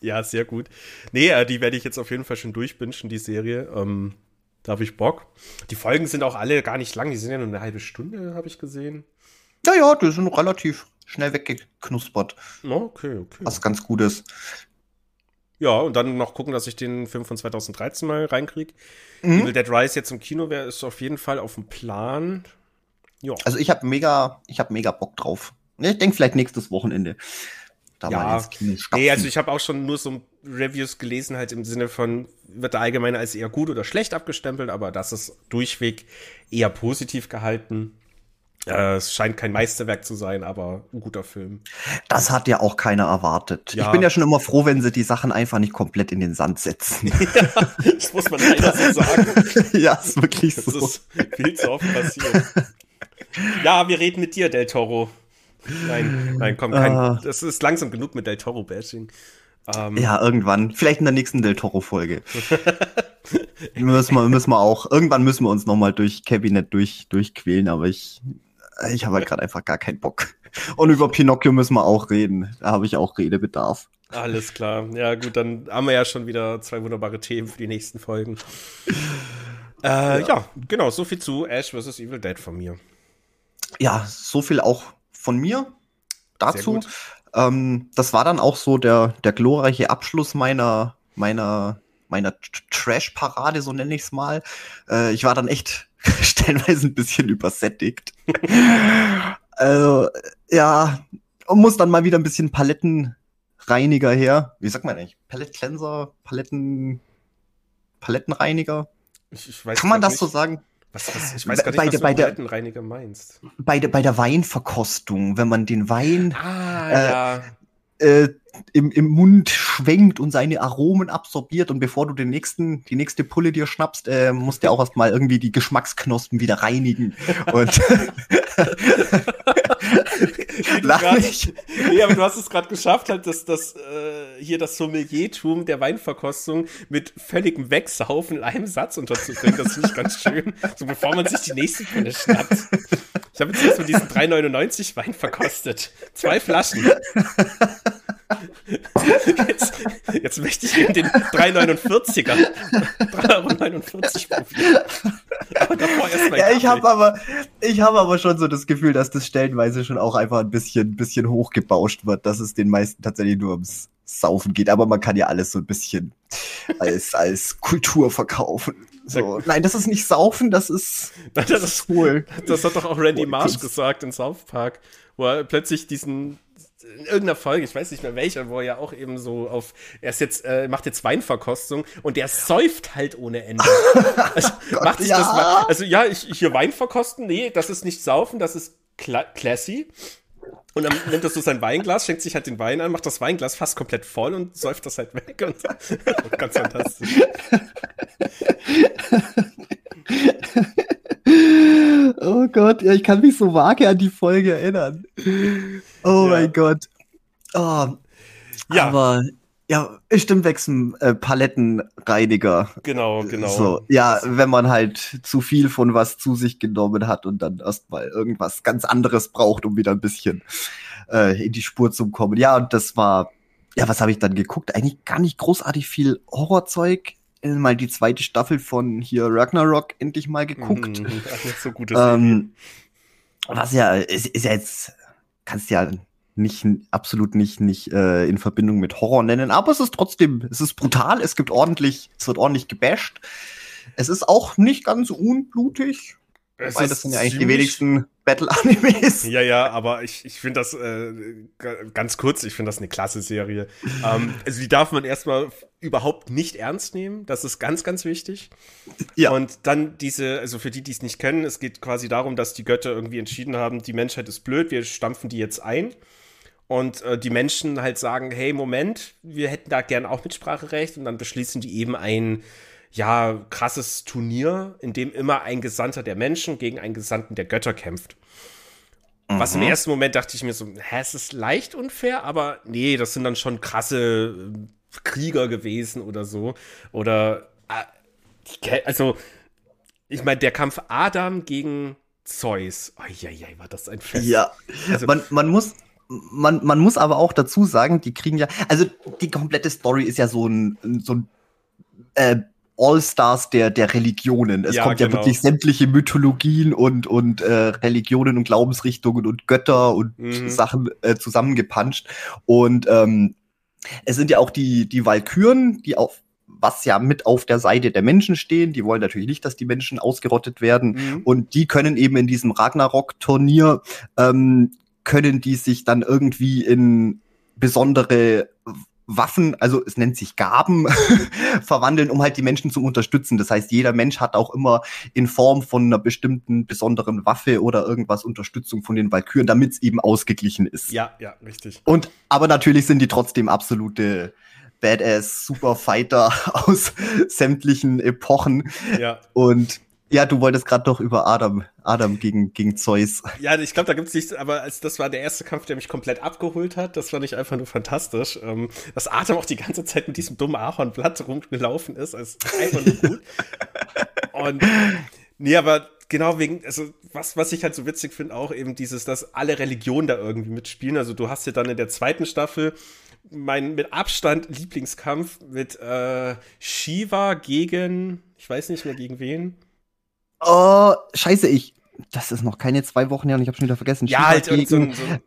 Ja, sehr gut. Nee, äh, die werde ich jetzt auf jeden Fall schon durchbinschen, die Serie. Ähm, da habe ich Bock. Die Folgen sind auch alle gar nicht lang, die sind ja nur eine halbe Stunde, habe ich gesehen. Ja, ja, die sind relativ schnell weggeknuspert. Okay, okay. Was ganz gut ist. Ja, und dann noch gucken, dass ich den Film von 2013 mal reinkriege. Mhm. Evil Dead Rise jetzt im Kino wäre, ist auf jeden Fall auf dem Plan. Ja. Also ich habe mega, ich habe mega Bock drauf. Ich denke vielleicht nächstes Wochenende. Da ja. mal ins Kino Nee, also ich habe auch schon nur so Reviews gelesen, halt im Sinne von, wird da allgemein als eher gut oder schlecht abgestempelt, aber das ist durchweg eher positiv gehalten. Äh, es scheint kein Meisterwerk zu sein, aber ein guter Film. Das hat ja auch keiner erwartet. Ja. Ich bin ja schon immer froh, wenn sie die Sachen einfach nicht komplett in den Sand setzen. ja, das muss man leider so sagen. ja, ist wirklich das so. Das ist viel zu oft passiert. ja, wir reden mit dir, Del Toro. Nein, nein, komm, kein, uh. das ist langsam genug mit Del Toro-Bashing. Ähm, ja, irgendwann. Vielleicht in der nächsten Del Toro-Folge. müssen, wir, müssen wir auch. Irgendwann müssen wir uns nochmal durch Cabinet durch, durchquälen, aber ich ich habe halt gerade einfach gar keinen Bock. Und über Pinocchio müssen wir auch reden. Da habe ich auch Redebedarf. Alles klar. Ja, gut, dann haben wir ja schon wieder zwei wunderbare Themen für die nächsten Folgen. Äh, ja. ja, genau, so viel zu Ash vs. Evil Dead von mir. Ja, so viel auch von mir dazu. Ähm, das war dann auch so der, der glorreiche Abschluss meiner, meiner, meiner Trash-Parade, so nenne ich es mal. Äh, ich war dann echt stellenweise ein bisschen übersättigt. also, ja, und muss dann mal wieder ein bisschen Palettenreiniger her. Wie sagt man eigentlich? Palette Paletten, Palettenreiniger? Ich, ich Kann man das nicht. so sagen? Was, was, ich weiß gar nicht, bei, was du bei Palettenreiniger meinst. Bei der, bei der Weinverkostung, wenn man den Wein ah, äh, ja. Äh, im, im Mund schwenkt und seine Aromen absorbiert und bevor du den nächsten, die nächste Pulle dir schnappst, äh, musst du auch erstmal irgendwie die Geschmacksknospen wieder reinigen. und Lach nicht. Nee, aber du hast es gerade geschafft, halt, dass das äh, hier das Sommeliertum der Weinverkostung mit völligem Wegsaufen in einem Satz unterzubringen. Das finde ich ganz schön. So bevor man sich die nächste Pulle schnappt. Ich habe jetzt erstmal diesen 3,99 Wein verkostet. Zwei Flaschen. Jetzt, jetzt möchte ich eben den 3,49er. 3,49 Euro probieren. Aber davor erstmal. Ja, ich habe aber, ich habe aber schon so das Gefühl, dass das stellenweise schon auch einfach ein bisschen, bisschen hochgebauscht wird, dass es den meisten tatsächlich nur ums Saufen geht. Aber man kann ja alles so ein bisschen als, als Kultur verkaufen. So. Nein, das ist nicht Saufen, das ist, das, das ist cool. Das hat doch auch Randy Marsh gesagt in South Park, wo er plötzlich diesen in irgendeiner Folge, ich weiß nicht mehr welcher, wo er ja auch eben so auf, er ist jetzt, äh, macht jetzt Weinverkostung und der säuft halt ohne Ende. Also, Gott, macht sich ja. das mal, also ja, ich, hier Wein verkosten, nee, das ist nicht saufen, das ist cla classy. Und dann nimmt er so sein Weinglas, schenkt sich halt den Wein an, macht das Weinglas fast komplett voll und säuft das halt weg. Und, ganz fantastisch. oh Gott, ja, ich kann mich so vage an die Folge erinnern. Oh ja. mein Gott. Oh, ja. Aber ja, stimmt wechseln äh, Palettenreiniger. Genau, genau. So, ja, wenn man halt zu viel von was zu sich genommen hat und dann erstmal irgendwas ganz anderes braucht, um wieder ein bisschen äh, in die Spur zu kommen. Ja, und das war, ja, was habe ich dann geguckt? Eigentlich gar nicht großartig viel Horrorzeug. Mal die zweite Staffel von hier Ragnarok endlich mal geguckt. Mhm, so gutes ähm, was ja, ist, ist ja jetzt, kannst ja nicht absolut nicht nicht äh, in Verbindung mit Horror nennen, aber es ist trotzdem, es ist brutal, es gibt ordentlich, es wird ordentlich gebasht. Es ist auch nicht ganz unblutig. Es Wobei, das sind ja eigentlich die wenigsten Battle-Animes. Ja, ja, aber ich, ich finde das äh, ganz kurz, ich finde das eine klasse Serie. ähm, also die darf man erstmal überhaupt nicht ernst nehmen. Das ist ganz, ganz wichtig. Ja. Und dann diese, also für die, die es nicht kennen, es geht quasi darum, dass die Götter irgendwie entschieden haben, die Menschheit ist blöd, wir stampfen die jetzt ein und äh, die Menschen halt sagen, hey, Moment, wir hätten da gern auch Mitspracherecht und dann beschließen die eben ein ja, krasses Turnier, in dem immer ein Gesandter der Menschen gegen einen Gesandten der Götter kämpft. Mhm. Was im mhm. ersten Moment dachte ich mir so, hä, es ist leicht unfair, aber nee, das sind dann schon krasse äh, Krieger gewesen oder so. Oder, äh, also, ich meine, der Kampf Adam gegen Zeus. Eieiei, war das ein Fest. Ja, also, man, man muss, man, man muss aber auch dazu sagen, die kriegen ja, also die komplette Story ist ja so ein, so ein äh, All-Stars der, der Religionen. Es ja, kommt genau. ja wirklich sämtliche Mythologien und, und äh, Religionen und Glaubensrichtungen und Götter und mhm. Sachen äh, zusammengepanscht. Und ähm, es sind ja auch die, die Walküren, die auf was ja mit auf der Seite der Menschen stehen. Die wollen natürlich nicht, dass die Menschen ausgerottet werden. Mhm. Und die können eben in diesem Ragnarok-Turnier ähm, können die sich dann irgendwie in besondere Waffen, also es nennt sich Gaben, verwandeln, um halt die Menschen zu unterstützen. Das heißt, jeder Mensch hat auch immer in Form von einer bestimmten besonderen Waffe oder irgendwas Unterstützung von den Valkyren, damit es eben ausgeglichen ist. Ja, ja, richtig. Und aber natürlich sind die trotzdem absolute Badass Superfighter aus sämtlichen Epochen. Ja. Und ja, du wolltest gerade doch über Adam, Adam gegen, gegen Zeus. Ja, ich glaube, da gibt's nichts, aber als, das war der erste Kampf, der mich komplett abgeholt hat. Das fand ich einfach nur fantastisch. Ähm, dass Adam auch die ganze Zeit mit diesem dummen Ahornblatt rumgelaufen ist, ist einfach nur gut. Und nee, aber genau wegen, also was, was ich halt so witzig finde, auch eben dieses, dass alle Religionen da irgendwie mitspielen. Also du hast ja dann in der zweiten Staffel mein mit Abstand Lieblingskampf mit äh, Shiva gegen, ich weiß nicht mehr gegen wen. Oh, scheiße, ich. Das ist noch keine zwei Wochen her und ich habe schon wieder vergessen. Ja, halt gegen, so, so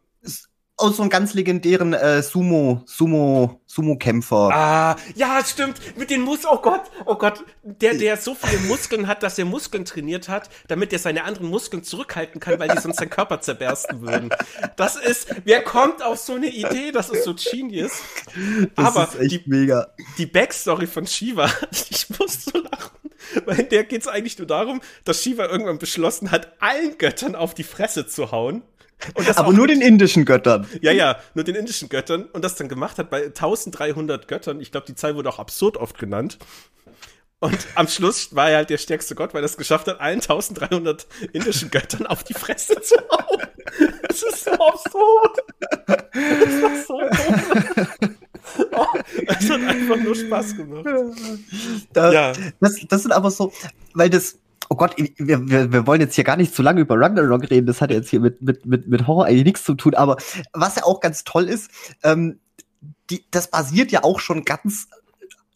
aus so einem ganz legendären äh, Sumo, Sumo, Sumo-Kämpfer. Ah, ja, stimmt. Mit den Muskeln, oh Gott, oh Gott. Der, der so viele Muskeln hat, dass er Muskeln trainiert hat, damit er seine anderen Muskeln zurückhalten kann, weil die sonst seinen Körper zerbersten würden. Das ist, wer kommt auf so eine Idee? Das ist so genius. Das Aber ist echt die, mega. Die Backstory von Shiva, ich muss so lachen. Weil in der geht's eigentlich nur darum, dass Shiva irgendwann beschlossen hat, allen Göttern auf die Fresse zu hauen. Aber nur den indischen Göttern. Ja, ja, nur den indischen Göttern. Und das dann gemacht hat bei 1300 Göttern. Ich glaube, die Zahl wurde auch absurd oft genannt. Und am Schluss war er halt der stärkste Gott, weil er es geschafft hat, 1300 indischen Göttern auf die Fresse zu hauen. Das ist so absurd. Das war so dumm. Das hat einfach nur Spaß gemacht. Da, ja. das, das sind aber so, weil das, Oh Gott, wir, wir, wir wollen jetzt hier gar nicht zu lange über Ragnarok reden. Das hat jetzt hier mit, mit, mit, mit Horror eigentlich nichts zu tun. Aber was ja auch ganz toll ist, ähm, die, das basiert ja auch schon ganz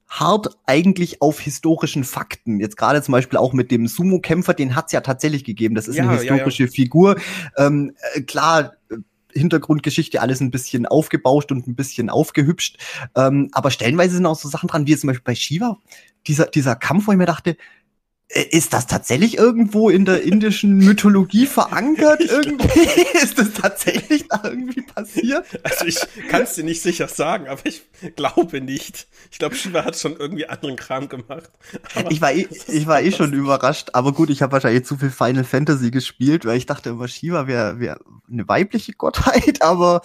hart eigentlich auf historischen Fakten. Jetzt gerade zum Beispiel auch mit dem Sumo-Kämpfer, den hat's ja tatsächlich gegeben. Das ist ja, eine historische ja, ja. Figur. Ähm, äh, klar, Hintergrundgeschichte alles ein bisschen aufgebauscht und ein bisschen aufgehübscht. Ähm, aber stellenweise sind auch so Sachen dran, wie zum Beispiel bei Shiva, dieser, dieser Kampf, wo ich mir dachte, ist das tatsächlich irgendwo in der indischen Mythologie verankert? Irgendwie ist das tatsächlich da irgendwie passiert? Also ich kann es dir nicht sicher sagen, aber ich glaube nicht. Ich glaube, Shiva hat schon irgendwie anderen Kram gemacht. Aber ich war eh, ich war eh schon überrascht, aber gut, ich habe wahrscheinlich zu viel Final Fantasy gespielt, weil ich dachte immer, Shiva wäre wär eine weibliche Gottheit, aber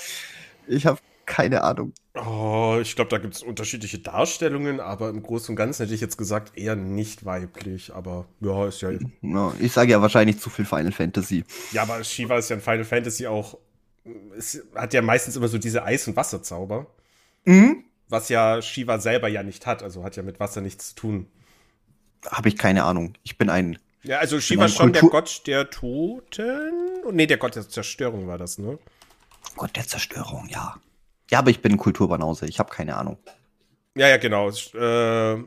ich habe keine Ahnung. Oh, ich glaube, da gibt es unterschiedliche Darstellungen, aber im Großen und Ganzen hätte ich jetzt gesagt, eher nicht weiblich, aber ja, ist ja. No, ich sage ja wahrscheinlich zu viel Final Fantasy. Ja, aber Shiva ist ja in Final Fantasy auch. Es hat ja meistens immer so diese Eis- und Wasserzauber. Mhm. Was ja Shiva selber ja nicht hat, also hat ja mit Wasser nichts zu tun. Habe ich keine Ahnung. Ich bin ein. Ja, also Shiva ist schon Kultur der Gott der Toten. Nee, der Gott der Zerstörung war das, ne? Gott der Zerstörung, ja. Ja, aber ich bin Kulturbanause. Ich habe keine Ahnung. Ja, ja, genau. Äh,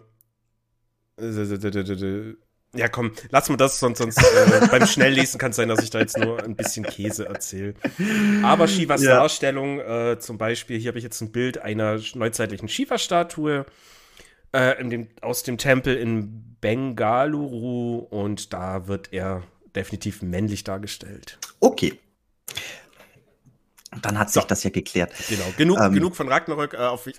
ja, komm, lass mal das, sonst, sonst äh, beim Schnelllesen kann es sein, dass ich da jetzt nur ein bisschen Käse erzähle. Aber Shivas ja. Darstellung, äh, zum Beispiel, hier habe ich jetzt ein Bild einer neuzeitlichen Shiva-Statue äh, dem, aus dem Tempel in Bengaluru und da wird er definitiv männlich dargestellt. Okay. Dann hat sich so. das ja geklärt. Genau, genug, ähm, genug von Ragnarök. Äh, auf,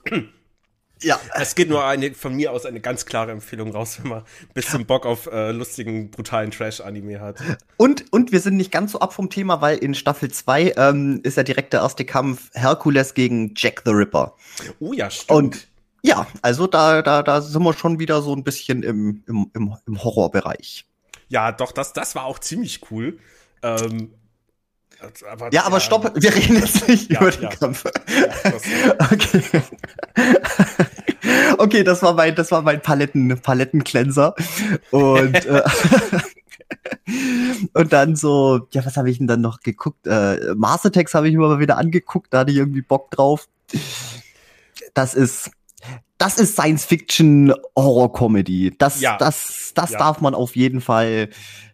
ja. Es geht nur eine, von mir aus eine ganz klare Empfehlung raus, wenn man ein bisschen Bock auf äh, lustigen, brutalen Trash-Anime hat. Und, und wir sind nicht ganz so ab vom Thema, weil in Staffel 2 ähm, ist ja direkt der erste Kampf Herkules gegen Jack the Ripper. Oh ja, stimmt. Und ja, also da, da, da sind wir schon wieder so ein bisschen im, im, im, im Horrorbereich. Ja, doch, das, das war auch ziemlich cool. Ähm, aber, ja, aber ja, stopp, wir reden jetzt nicht ja, über den ja. Kampf. okay. okay, das war mein, das war mein Paletten, Palettencleanser. Und, äh, und dann so, ja, was habe ich denn dann noch geguckt? Äh, Mars Attacks habe ich mir mal wieder angeguckt, da hatte ich irgendwie Bock drauf. Das ist, das ist Science Fiction Horror Comedy. Das, das, das darf man auf jeden Fall,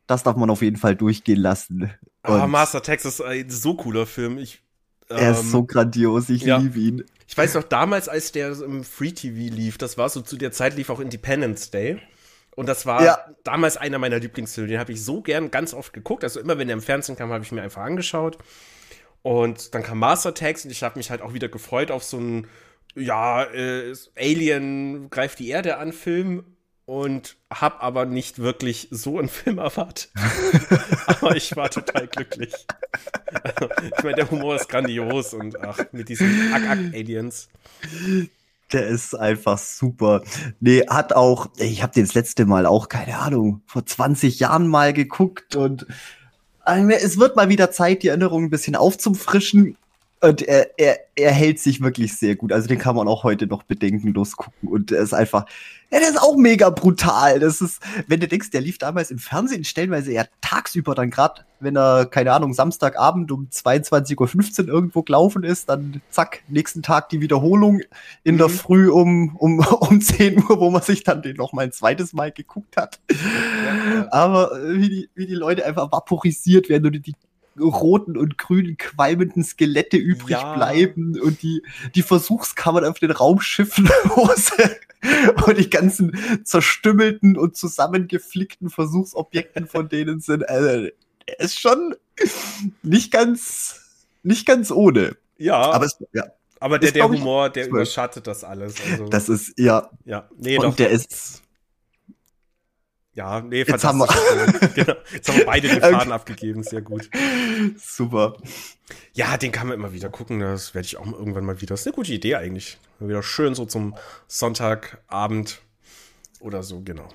das darf man auf jeden Fall durchgehen lassen. Ah, Master Texas, ein so cooler Film. Ich, ähm, er ist so ähm, grandios, ich ja. liebe ihn. Ich weiß noch, damals, als der im Free TV lief, das war so zu der Zeit, lief auch Independence Day. Und das war ja. damals einer meiner Lieblingsfilme. Den habe ich so gern ganz oft geguckt. Also immer, wenn der im Fernsehen kam, habe ich mir einfach angeschaut. Und dann kam Master Tax und ich habe mich halt auch wieder gefreut auf so einen, ja, äh, Alien greift die Erde an Film und habe aber nicht wirklich so einen Film erwartet. aber ich war total glücklich. Also, ich meine, der Humor ist grandios und ach, mit diesen Ack-Ack-Aliens. Der ist einfach super. Nee, hat auch, ich habe den das letzte Mal auch, keine Ahnung, vor 20 Jahren mal geguckt und äh, es wird mal wieder Zeit, die Erinnerung ein bisschen aufzufrischen. Und er, er, er hält sich wirklich sehr gut. Also den kann man auch heute noch bedenkenlos gucken. Und er ist einfach, ja, der ist auch mega brutal. Das ist, wenn du denkst, der lief damals im Fernsehen stellenweise ja tagsüber dann gerade, wenn er, keine Ahnung, Samstagabend um 22.15 Uhr irgendwo gelaufen ist, dann zack, nächsten Tag die Wiederholung in mhm. der Früh um, um, um 10 Uhr, wo man sich dann den noch mal ein zweites Mal geguckt hat. Ja, ja. Aber äh, wie die, wie die Leute einfach vaporisiert werden und die roten und grünen qualmenden Skelette übrig ja. bleiben und die, die Versuchskammern auf den Raumschiffen und die ganzen zerstümmelten und zusammengeflickten Versuchsobjekten von denen sind. Also, er ist schon nicht ganz, nicht ganz ohne. Ja. Aber es, ja. Aber der, der Humor, der überschattet das alles. Also, das ist, ja. Ja, nee, und doch. Der ist, ja, nee, jetzt haben, wir genau. jetzt haben wir beide den Faden abgegeben, sehr gut. Super. Ja, den kann man immer wieder gucken, das werde ich auch irgendwann mal wieder. Das ist eine gute Idee eigentlich. Wieder schön so zum Sonntagabend oder so, genau.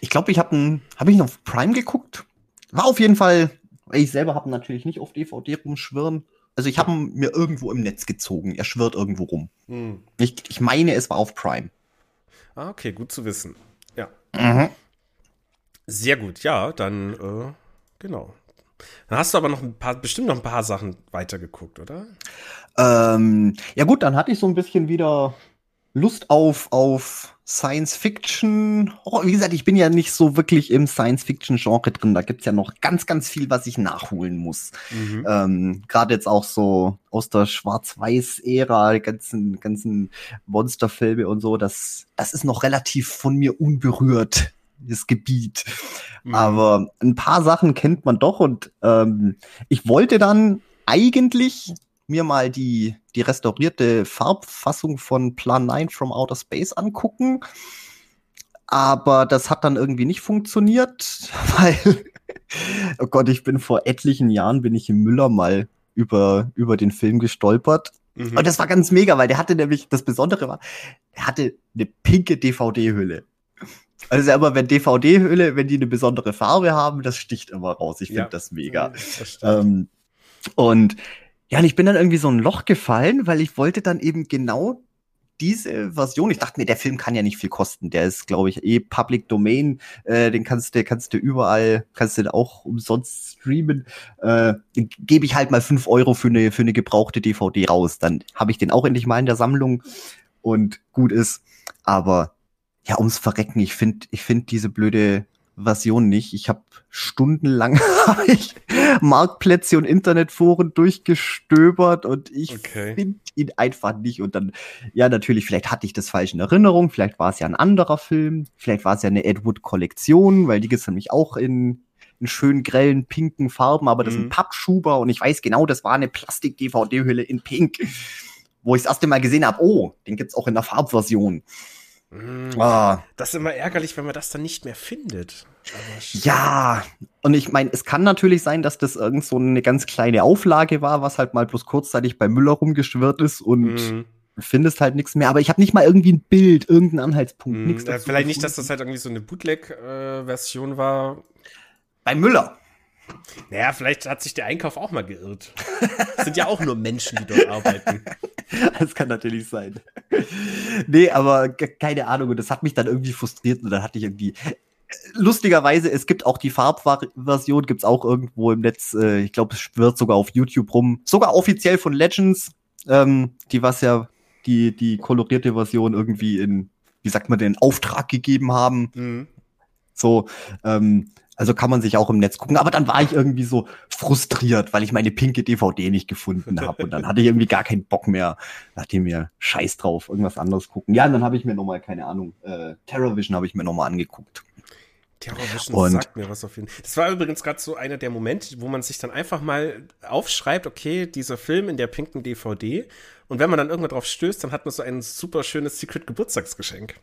Ich glaube, ich habe habe ich noch Prime geguckt. War auf jeden Fall, ich selber habe natürlich nicht auf DVD rumschwirren. Also ich habe mir irgendwo im Netz gezogen. Er schwirrt irgendwo rum. Hm. Ich, ich meine, es war auf Prime. Ah, okay, gut zu wissen. Mhm. Sehr gut, ja, dann, äh, genau. Dann hast du aber noch ein paar, bestimmt noch ein paar Sachen weitergeguckt, oder? Ähm, ja gut, dann hatte ich so ein bisschen wieder Lust auf, auf Science Fiction. Oh, wie gesagt, ich bin ja nicht so wirklich im Science Fiction Genre drin. Da gibt's ja noch ganz, ganz viel, was ich nachholen muss. Mhm. Ähm, Gerade jetzt auch so aus der Schwarz-Weiß-Ära, ganzen, ganzen Monsterfilme und so, das, das ist noch relativ von mir unberührt das Gebiet. Mhm. Aber ein paar Sachen kennt man doch und ähm, ich wollte dann eigentlich mir mal die, die restaurierte Farbfassung von Plan 9 from Outer Space angucken. Aber das hat dann irgendwie nicht funktioniert, weil, oh Gott, ich bin vor etlichen Jahren, bin ich im Müller mal über, über den Film gestolpert. Mhm. Und das war ganz mega, weil der hatte nämlich, das Besondere war, er hatte eine pinke DVD-Hülle. Also aber wenn DVD-Hülle, wenn die eine besondere Farbe haben, das sticht immer raus. Ich finde ja. das mega. Das ähm, und ja, und ich bin dann irgendwie so ein Loch gefallen, weil ich wollte dann eben genau diese Version, ich dachte mir, der Film kann ja nicht viel kosten. Der ist, glaube ich, eh Public Domain. Äh, den kannst du, kannst du überall, kannst du auch umsonst streamen. Äh, Gebe ich halt mal fünf Euro für eine, für eine gebrauchte DVD raus. Dann habe ich den auch endlich mal in der Sammlung und gut ist. Aber ja, ums Verrecken. Ich finde, ich finde diese blöde Version nicht. Ich habe stundenlang Marktplätze und Internetforen durchgestöbert und ich okay. finde ihn einfach nicht. Und dann, ja, natürlich, vielleicht hatte ich das falsch in Erinnerung, vielleicht war es ja ein anderer Film, vielleicht war es ja eine Ed Wood-Kollektion, weil die gibt's nämlich auch in, in schön grellen, pinken Farben, aber das mhm. sind Pappschuber und ich weiß genau, das war eine Plastik-DVD-Hülle in Pink, wo ich das erste Mal gesehen habe, oh, den gibt's auch in der Farbversion. Mm, ah. Das ist immer ärgerlich, wenn man das dann nicht mehr findet. ja, und ich meine, es kann natürlich sein, dass das irgend so eine ganz kleine Auflage war, was halt mal bloß kurzzeitig bei Müller rumgeschwirrt ist und mm. findest halt nichts mehr. Aber ich habe nicht mal irgendwie ein Bild, irgendeinen Anhaltspunkt, mm. nichts ja, Vielleicht nicht, dass das halt irgendwie so eine Bootleg-Version äh, war. Bei Müller. Naja, vielleicht hat sich der Einkauf auch mal geirrt. Das sind ja auch nur Menschen, die dort arbeiten. Das kann natürlich sein. Nee, aber keine Ahnung. Und das hat mich dann irgendwie frustriert und dann hatte ich irgendwie. Lustigerweise, es gibt auch die Farbversion, gibt's auch irgendwo im Netz. Äh, ich glaube, es wird sogar auf YouTube rum. Sogar offiziell von Legends, ähm, die was ja die, die kolorierte Version irgendwie in, wie sagt man denn, Auftrag gegeben haben. Mhm. So, ähm, also kann man sich auch im Netz gucken. Aber dann war ich irgendwie so frustriert, weil ich meine pinke DVD nicht gefunden habe. Und dann hatte ich irgendwie gar keinen Bock mehr. Dachte mir, scheiß drauf, irgendwas anderes gucken. Ja, und dann habe ich mir nochmal, keine Ahnung, äh, Terrorvision habe ich mir nochmal angeguckt. Terrorvision und sagt mir was auf jeden Fall. Das war übrigens gerade so einer der Momente, wo man sich dann einfach mal aufschreibt, okay, dieser Film in der pinken DVD. Und wenn man dann irgendwann drauf stößt, dann hat man so ein super schönes Secret Geburtstagsgeschenk.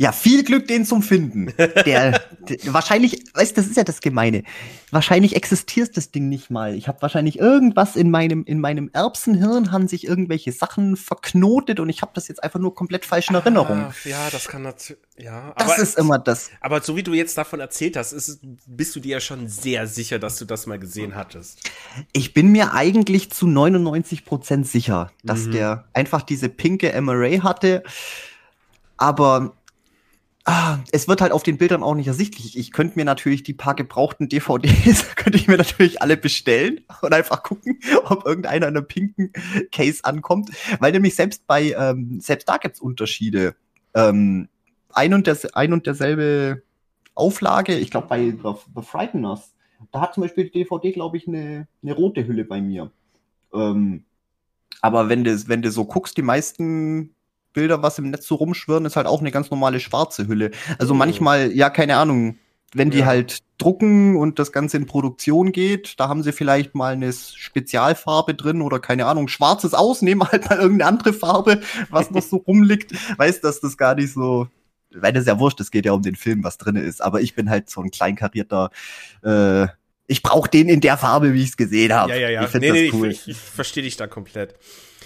Ja, viel Glück, den zum Finden. Der, der wahrscheinlich, weißt das ist ja das Gemeine. Wahrscheinlich existiert das Ding nicht mal. Ich habe wahrscheinlich irgendwas in meinem, in meinem Erbsenhirn haben sich irgendwelche Sachen verknotet und ich habe das jetzt einfach nur komplett falsch in Erinnerung. Ah, ja, das kann natürlich, ja. Das aber, ist immer das. Aber so wie du jetzt davon erzählt hast, ist, bist du dir ja schon sehr sicher, dass du das mal gesehen hattest. Ich bin mir eigentlich zu 99 Prozent sicher, dass mhm. der einfach diese pinke MRA hatte. Aber ah, es wird halt auf den Bildern auch nicht ersichtlich. Ich könnte mir natürlich die paar gebrauchten DVDs, könnte ich mir natürlich alle bestellen und einfach gucken, ob irgendeiner in einem pinken Case ankommt. Weil nämlich selbst bei, ähm, selbst da gibt's Unterschiede. Ähm, ein, und des, ein und derselbe Auflage, ich glaube bei The, Frighteners, da hat zum Beispiel die DVD, glaube ich, eine, eine rote Hülle bei mir. Ähm, aber wenn du, wenn du so guckst, die meisten Bilder, was im Netz so rumschwirren, ist halt auch eine ganz normale schwarze Hülle. Also oh. manchmal, ja, keine Ahnung, wenn die ja. halt drucken und das Ganze in Produktion geht, da haben sie vielleicht mal eine Spezialfarbe drin oder keine Ahnung, schwarzes Aus, nehmen halt mal irgendeine andere Farbe, was noch so rumliegt. Weißt, dass das gar nicht so, weil das ist ja wurscht, es geht ja um den Film, was drin ist. Aber ich bin halt so ein kleinkarierter, äh, ich brauche den in der Farbe, wie ich es gesehen habe. Ja, ja, ja. Ich nee, nee, cool. ich, ich verstehe dich da komplett.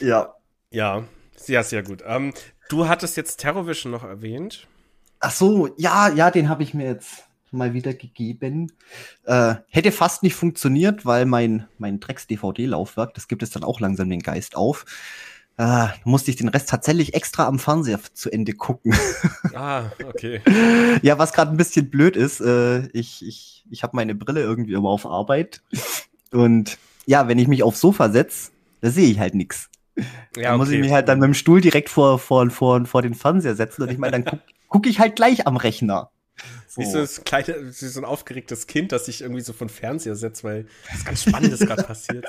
Ja. Ja. Ja, sehr gut. Ähm, du hattest jetzt Terrorvision noch erwähnt. Ach so, ja, ja, den habe ich mir jetzt mal wieder gegeben. Äh, hätte fast nicht funktioniert, weil mein, mein Drecks-DVD-Laufwerk, das gibt es dann auch langsam den Geist auf. Äh, musste ich den Rest tatsächlich extra am Fernseher zu Ende gucken. Ah, okay. ja, was gerade ein bisschen blöd ist, äh, ich, ich, ich habe meine Brille irgendwie immer auf Arbeit. Und ja, wenn ich mich aufs Sofa setze, da sehe ich halt nichts. Ja, da muss ich mich halt dann mit dem Stuhl direkt vor, vor, vor, vor den Fernseher setzen und ich meine, dann gucke guck ich halt gleich am Rechner. So. Wie so, das kleine, wie so ein aufgeregtes Kind, das sich irgendwie so von Fernseher setzt, weil was ganz Spannendes gerade passiert.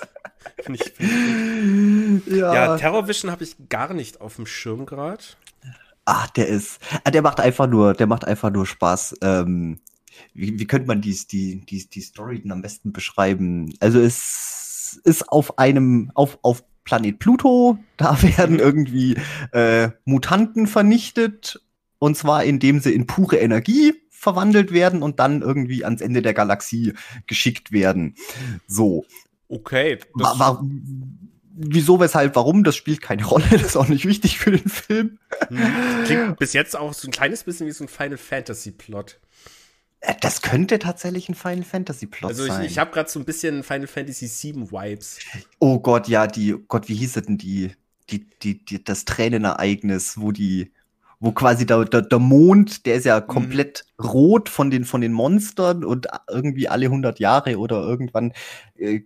Find ich, find ich ja. ja, Terrorvision habe ich gar nicht auf dem Schirm gerade. Ach, der ist, ah, der macht einfach nur, der macht einfach nur Spaß. Ähm, wie, wie könnte man die, die, die, die Story denn am besten beschreiben? Also es ist auf einem, auf, auf Planet Pluto. Da werden irgendwie äh, Mutanten vernichtet. Und zwar indem sie in pure Energie verwandelt werden und dann irgendwie ans Ende der Galaxie geschickt werden. So. Okay. War, war, wieso, weshalb, warum, das spielt keine Rolle, das ist auch nicht wichtig für den Film. Hm. Klingt bis jetzt auch so ein kleines bisschen wie so ein Final Fantasy Plot. Äh, das könnte tatsächlich ein Final Fantasy Plot ich, sein. Also ich habe gerade so ein bisschen Final Fantasy VII Vibes. Oh Gott, ja, die Gott, wie hieß denn die die die, die das Tränenereignis, wo die wo quasi der, der, der Mond, der ist ja mhm. komplett mhm. rot von den von den Monstern und irgendwie alle 100 Jahre oder irgendwann äh,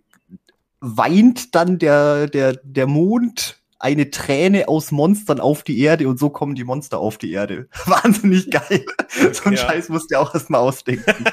weint dann der der der Mond eine Träne aus Monstern auf die Erde und so kommen die Monster auf die Erde. Wahnsinnig geil. so ein ja. Scheiß musst du auch erstmal ausdenken.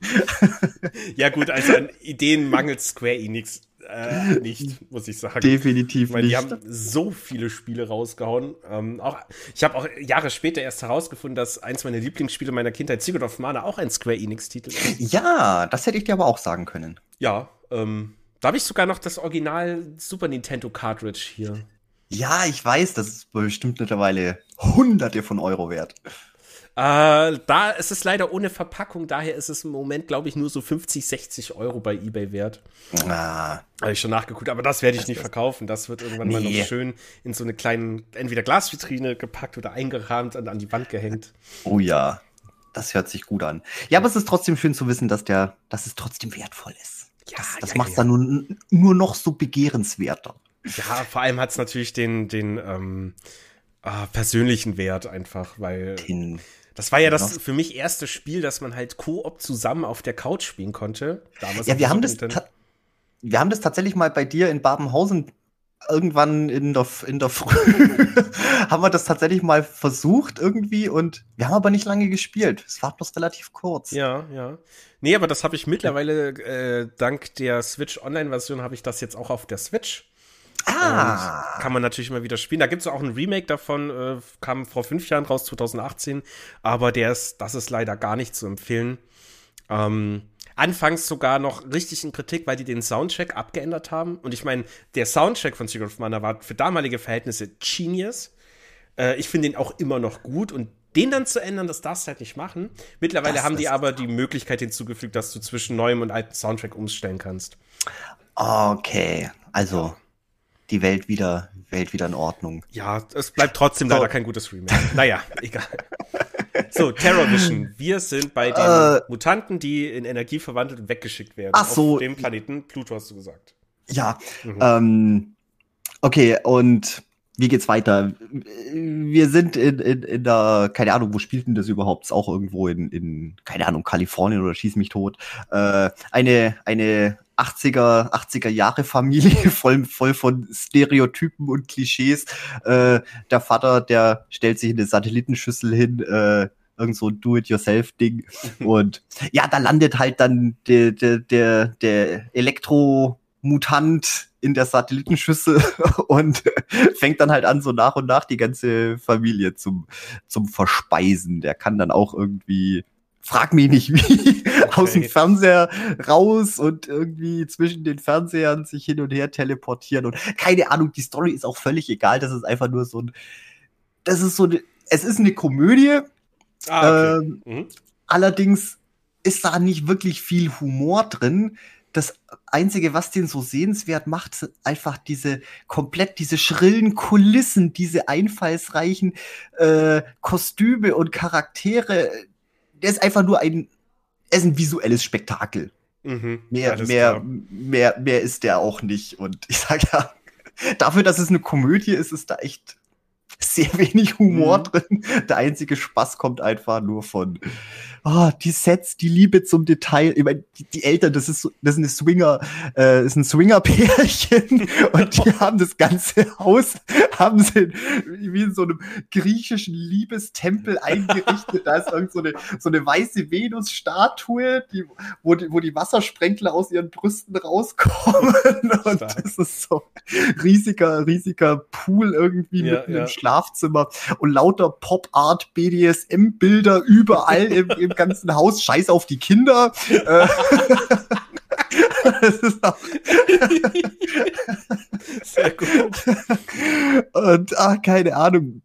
ja, gut, also an Ideen mangelt Square Enix äh, nicht, muss ich sagen. Definitiv nicht. Die haben so viele Spiele rausgehauen. Ähm, auch, ich habe auch Jahre später erst herausgefunden, dass eins meiner Lieblingsspiele meiner Kindheit, Secret of Mana, auch ein Square Enix-Titel ist. Ja, das hätte ich dir aber auch sagen können. Ja, ähm, da habe ich sogar noch das Original Super Nintendo Cartridge hier. Ja, ich weiß, das ist bestimmt mittlerweile hunderte von Euro wert. Äh, da ist es leider ohne Verpackung, daher ist es im Moment, glaube ich, nur so 50, 60 Euro bei eBay wert. Ah. Habe ich schon nachgeguckt, aber das werde ich nicht verkaufen. Das wird irgendwann nee. mal noch schön in so eine kleine, entweder Glasvitrine gepackt oder eingerahmt und an die Wand gehängt. Oh ja, das hört sich gut an. Ja, aber es ist trotzdem schön zu wissen, dass der, dass es trotzdem wertvoll ist. Ja, das, das ja, macht es ja. dann nur, nur noch so begehrenswerter. Ja, vor allem hat es natürlich den, den ähm, äh, persönlichen Wert einfach, weil den, das war ja das für mich erste Spiel, dass man halt Koop zusammen auf der Couch spielen konnte. Damals ja, wir haben das, wir haben das tatsächlich mal bei dir in Babenhausen irgendwann in der, in der Früh haben wir das tatsächlich mal versucht irgendwie und wir haben aber nicht lange gespielt. Es war bloß relativ kurz. Ja, ja. Nee, aber das habe ich mittlerweile, äh, dank der Switch Online-Version, habe ich das jetzt auch auf der Switch. Ah. Und kann man natürlich mal wieder spielen. Da gibt es auch ein Remake davon, äh, kam vor fünf Jahren raus, 2018. Aber der ist, das ist leider gar nicht zu empfehlen. Ähm, anfangs sogar noch richtig in Kritik, weil die den Soundtrack abgeändert haben. Und ich meine, der Soundtrack von Secret of Mana war für damalige Verhältnisse genius. Äh, ich finde ihn auch immer noch gut und den dann zu ändern, das darfst du halt nicht machen. Mittlerweile Das haben die aber die Möglichkeit hinzugefügt, dass du zwischen neuem und altem Soundtrack umstellen kannst. Okay, also die Welt wieder, Welt wieder in Ordnung. Ja, es bleibt trotzdem So. leider kein gutes Remake. naja, egal. So, Terror Vision. Wir sind bei den Äh. Mutanten, die in Energie verwandelt und weggeschickt werden. Ach so. Auf dem Planeten Pluto, hast du gesagt. Ja, Mhm. ähm, okay, und wie geht's weiter? Wir sind in, in, in der, keine Ahnung, wo spielt denn das überhaupt? Ist auch irgendwo in, in, keine Ahnung, Kalifornien oder schieß mich tot. Äh, eine, eine 80er, 80er Jahre Familie, voll, voll von Stereotypen und Klischees. Äh, der Vater, der stellt sich in eine Satellitenschüssel hin, äh, irgend so ein Do-it-yourself-Ding. Und ja, da landet halt dann der, der, der, der Elektromutant in der Satellitenschüssel und fängt dann halt an, so nach und nach die ganze Familie zum, zum Verspeisen. Der kann dann auch irgendwie, frag mich nicht wie, aus dem Fernseher raus und irgendwie zwischen den Fernsehern sich hin und her teleportieren und keine Ahnung, die Story ist auch völlig egal. Das ist einfach nur so ein, das ist so eine, es ist eine Komödie, Ah, okay. ähm, Mhm. Allerdings ist da nicht wirklich viel Humor drin. Das Einzige, was den so sehenswert macht, sind einfach diese komplett diese schrillen Kulissen, diese einfallsreichen äh, Kostüme und Charaktere. Der ist einfach nur ein, er ist ein visuelles Spektakel. Mhm. Mehr, mehr, klar. mehr, mehr ist der auch nicht. Und ich sage ja, dafür, dass es eine Komödie ist, ist da echt sehr wenig Humor Mhm. drin. Der einzige Spaß kommt einfach nur von oh, die Sets, die Liebe zum Detail. Ich meine, die, die Eltern, das ist das ist eine Swinger, äh, ist ein Swinger-Pärchen und die haben das ganze Haus, haben sie wie in so einem griechischen Liebestempel eingerichtet. Da ist irgend so eine, so eine weiße Venus-Statue, die, wo, die, wo die Wassersprenkler aus ihren Brüsten rauskommen. Und das ist so riesiger, riesiger Pool irgendwie Ja, mitten ja. im Schlafzimmer und lauter Pop-Art, BDSM-Bilder überall im, im ganzen Haus. Scheiß auf die Kinder. Äh, das ist auch, Sehr gut. und ach, keine Ahnung.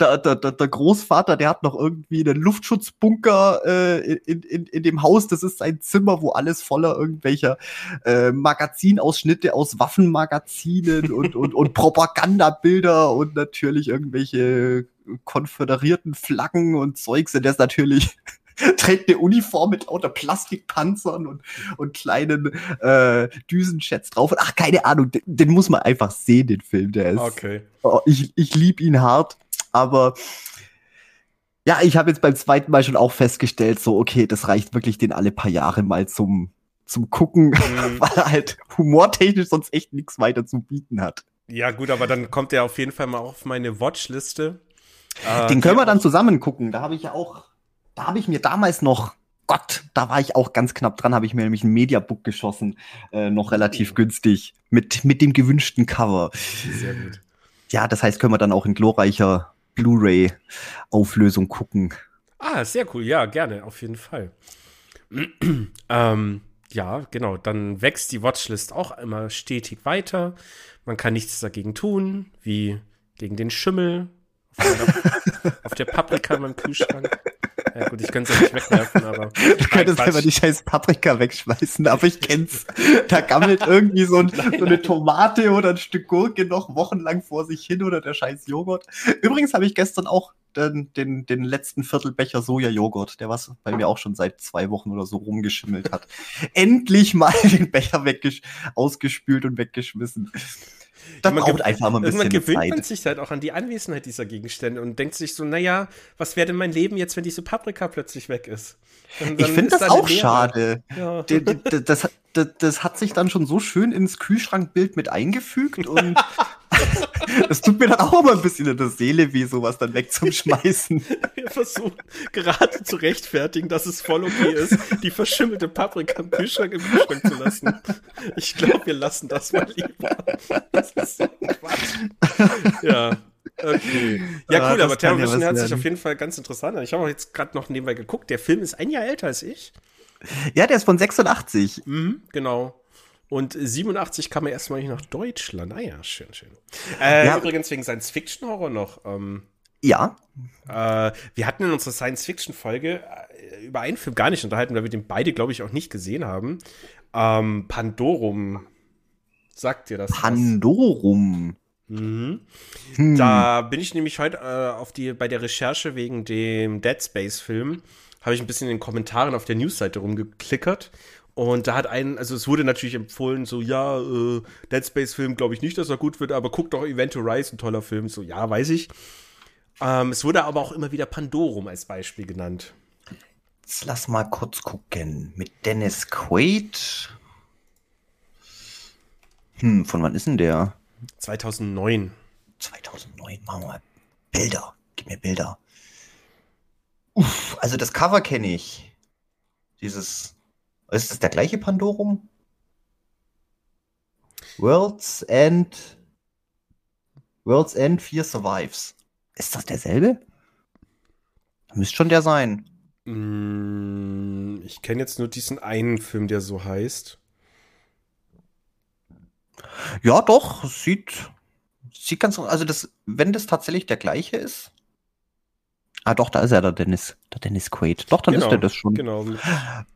Der, der, der, der Großvater, der hat noch irgendwie einen Luftschutzbunker äh, in, in, in dem Haus. Das ist sein Zimmer, wo alles voller irgendwelcher äh, Magazinausschnitte aus Waffenmagazinen und, und, und Propagandabilder und natürlich irgendwelche konföderierten Flaggen und Zeugs. Und der ist natürlich trägt eine Uniform mit lauter Plastikpanzern und, und kleinen äh, Düsenjets drauf. Und ach, keine Ahnung, den, den muss man einfach sehen, den Film. Der ist, Okay. oh, ich, ich liebe ihn hart, aber ja, ich habe jetzt beim zweiten Mal schon auch festgestellt, so, okay, das reicht wirklich den alle paar Jahre mal zum, zum Gucken, Mhm. weil er halt humortechnisch sonst echt nichts weiter zu bieten hat. Ja, gut, aber dann kommt der auf jeden Fall mal auf meine Watchliste. Äh, Den die können wir dann zusammen gucken. Da habe ich ja auch, da habe ich mir damals noch, Gott, da war ich auch ganz knapp dran, habe ich mir nämlich ein Mediabook geschossen, äh, noch relativ Oh. günstig, mit, mit dem gewünschten Cover. Sehr gut. Ja, das heißt, können wir dann auch in glorreicher Blu-ray-Auflösung gucken. Ah, sehr cool. Ja, gerne, auf jeden Fall. ähm, ja, genau. Dann wächst die Watchlist auch immer stetig weiter. Man kann nichts dagegen tun, wie gegen den Schimmel auf, auf der Paprika meinem Kühlschrank. Ja, gut, ich könnte es ja nicht wegwerfen, aber. Du könntest einfach die scheiß Paprika wegschmeißen, aber ich kenn's. Da gammelt irgendwie so, ein, so eine Tomate oder ein Stück Gurke noch wochenlang vor sich hin oder der scheiß Joghurt. Übrigens habe ich gestern auch den, den, den letzten Viertelbecher Sojajoghurt, der was bei mir auch schon seit zwei Wochen oder so rumgeschimmelt hat. Endlich mal den Becher ausgespült und weggeschmissen. Das Man braucht einfach mal ein Irgendwann bisschen gewöhnt man Zeit. sich halt auch an die Anwesenheit dieser Gegenstände und denkt sich so, naja, was wäre denn mein Leben jetzt, wenn diese Paprika plötzlich weg ist? Ich finde das auch Leere. schade. Ja. D- d- d- das, das, das hat sich dann schon so schön ins Kühlschrankbild mit eingefügt und das tut mir dann auch immer ein bisschen in der Seele weh, sowas dann wegzuschmeißen. Wir versuchen gerade zu rechtfertigen, dass es voll okay ist, die verschimmelte Paprika im Kühlschrank im Kühlschrank zu lassen. Ich glaube, wir lassen das mal lieber. Das ist so ein Quatsch. Ja. Okay. Ja, Ah, cool, das aber kann Terror ja hört sich auf jeden Fall ganz interessant an. Ich habe auch jetzt gerade noch nebenbei geguckt. Der Film ist ein Jahr älter als ich. Ja, der ist von 86. Mhm, genau. Und 87 kam er erstmal hier nach Deutschland. Ah ja, schön, schön. Äh, Ja. Übrigens wegen Science-Fiction-Horror noch. Ähm, Ja. Äh, wir hatten in unserer Science-Fiction-Folge äh, über einen Film gar nicht unterhalten, weil wir den beide, glaube ich, auch nicht gesehen haben. Ähm, Pandorum. Sagt dir das? Pandorum. Mhm. Hm. Da bin ich nämlich heute äh, auf die, bei der Recherche wegen dem Dead Space-Film, habe ich ein bisschen in den Kommentaren auf der Newsseite rumgeklickert. Und da hat ein, also es wurde natürlich empfohlen, so, ja, äh, Dead Space-Film glaube ich nicht, dass er gut wird, aber guck doch Event Horizon, ein toller Film. So, ja, weiß ich. Ähm, es wurde aber auch immer wieder Pandorum als Beispiel genannt. Jetzt lass mal kurz gucken. Mit Dennis Quaid. Hm, von wann ist denn der? 2009. 2009. Machen wir mal Bilder. Gib mir Bilder. Uff, also das Cover kenne ich. Dieses. Ist das der gleiche Pandorum? World's End. World's End 4 Survives. Ist das derselbe? Müsste schon der sein. Mm, ich kenne jetzt nur diesen einen Film, der so heißt. Ja, doch, sieht, sieht ganz, also das, wenn das tatsächlich der gleiche ist. Ah, doch, da ist er, der Dennis, der Dennis Quaid. Doch, dann ist er das schon. Genau.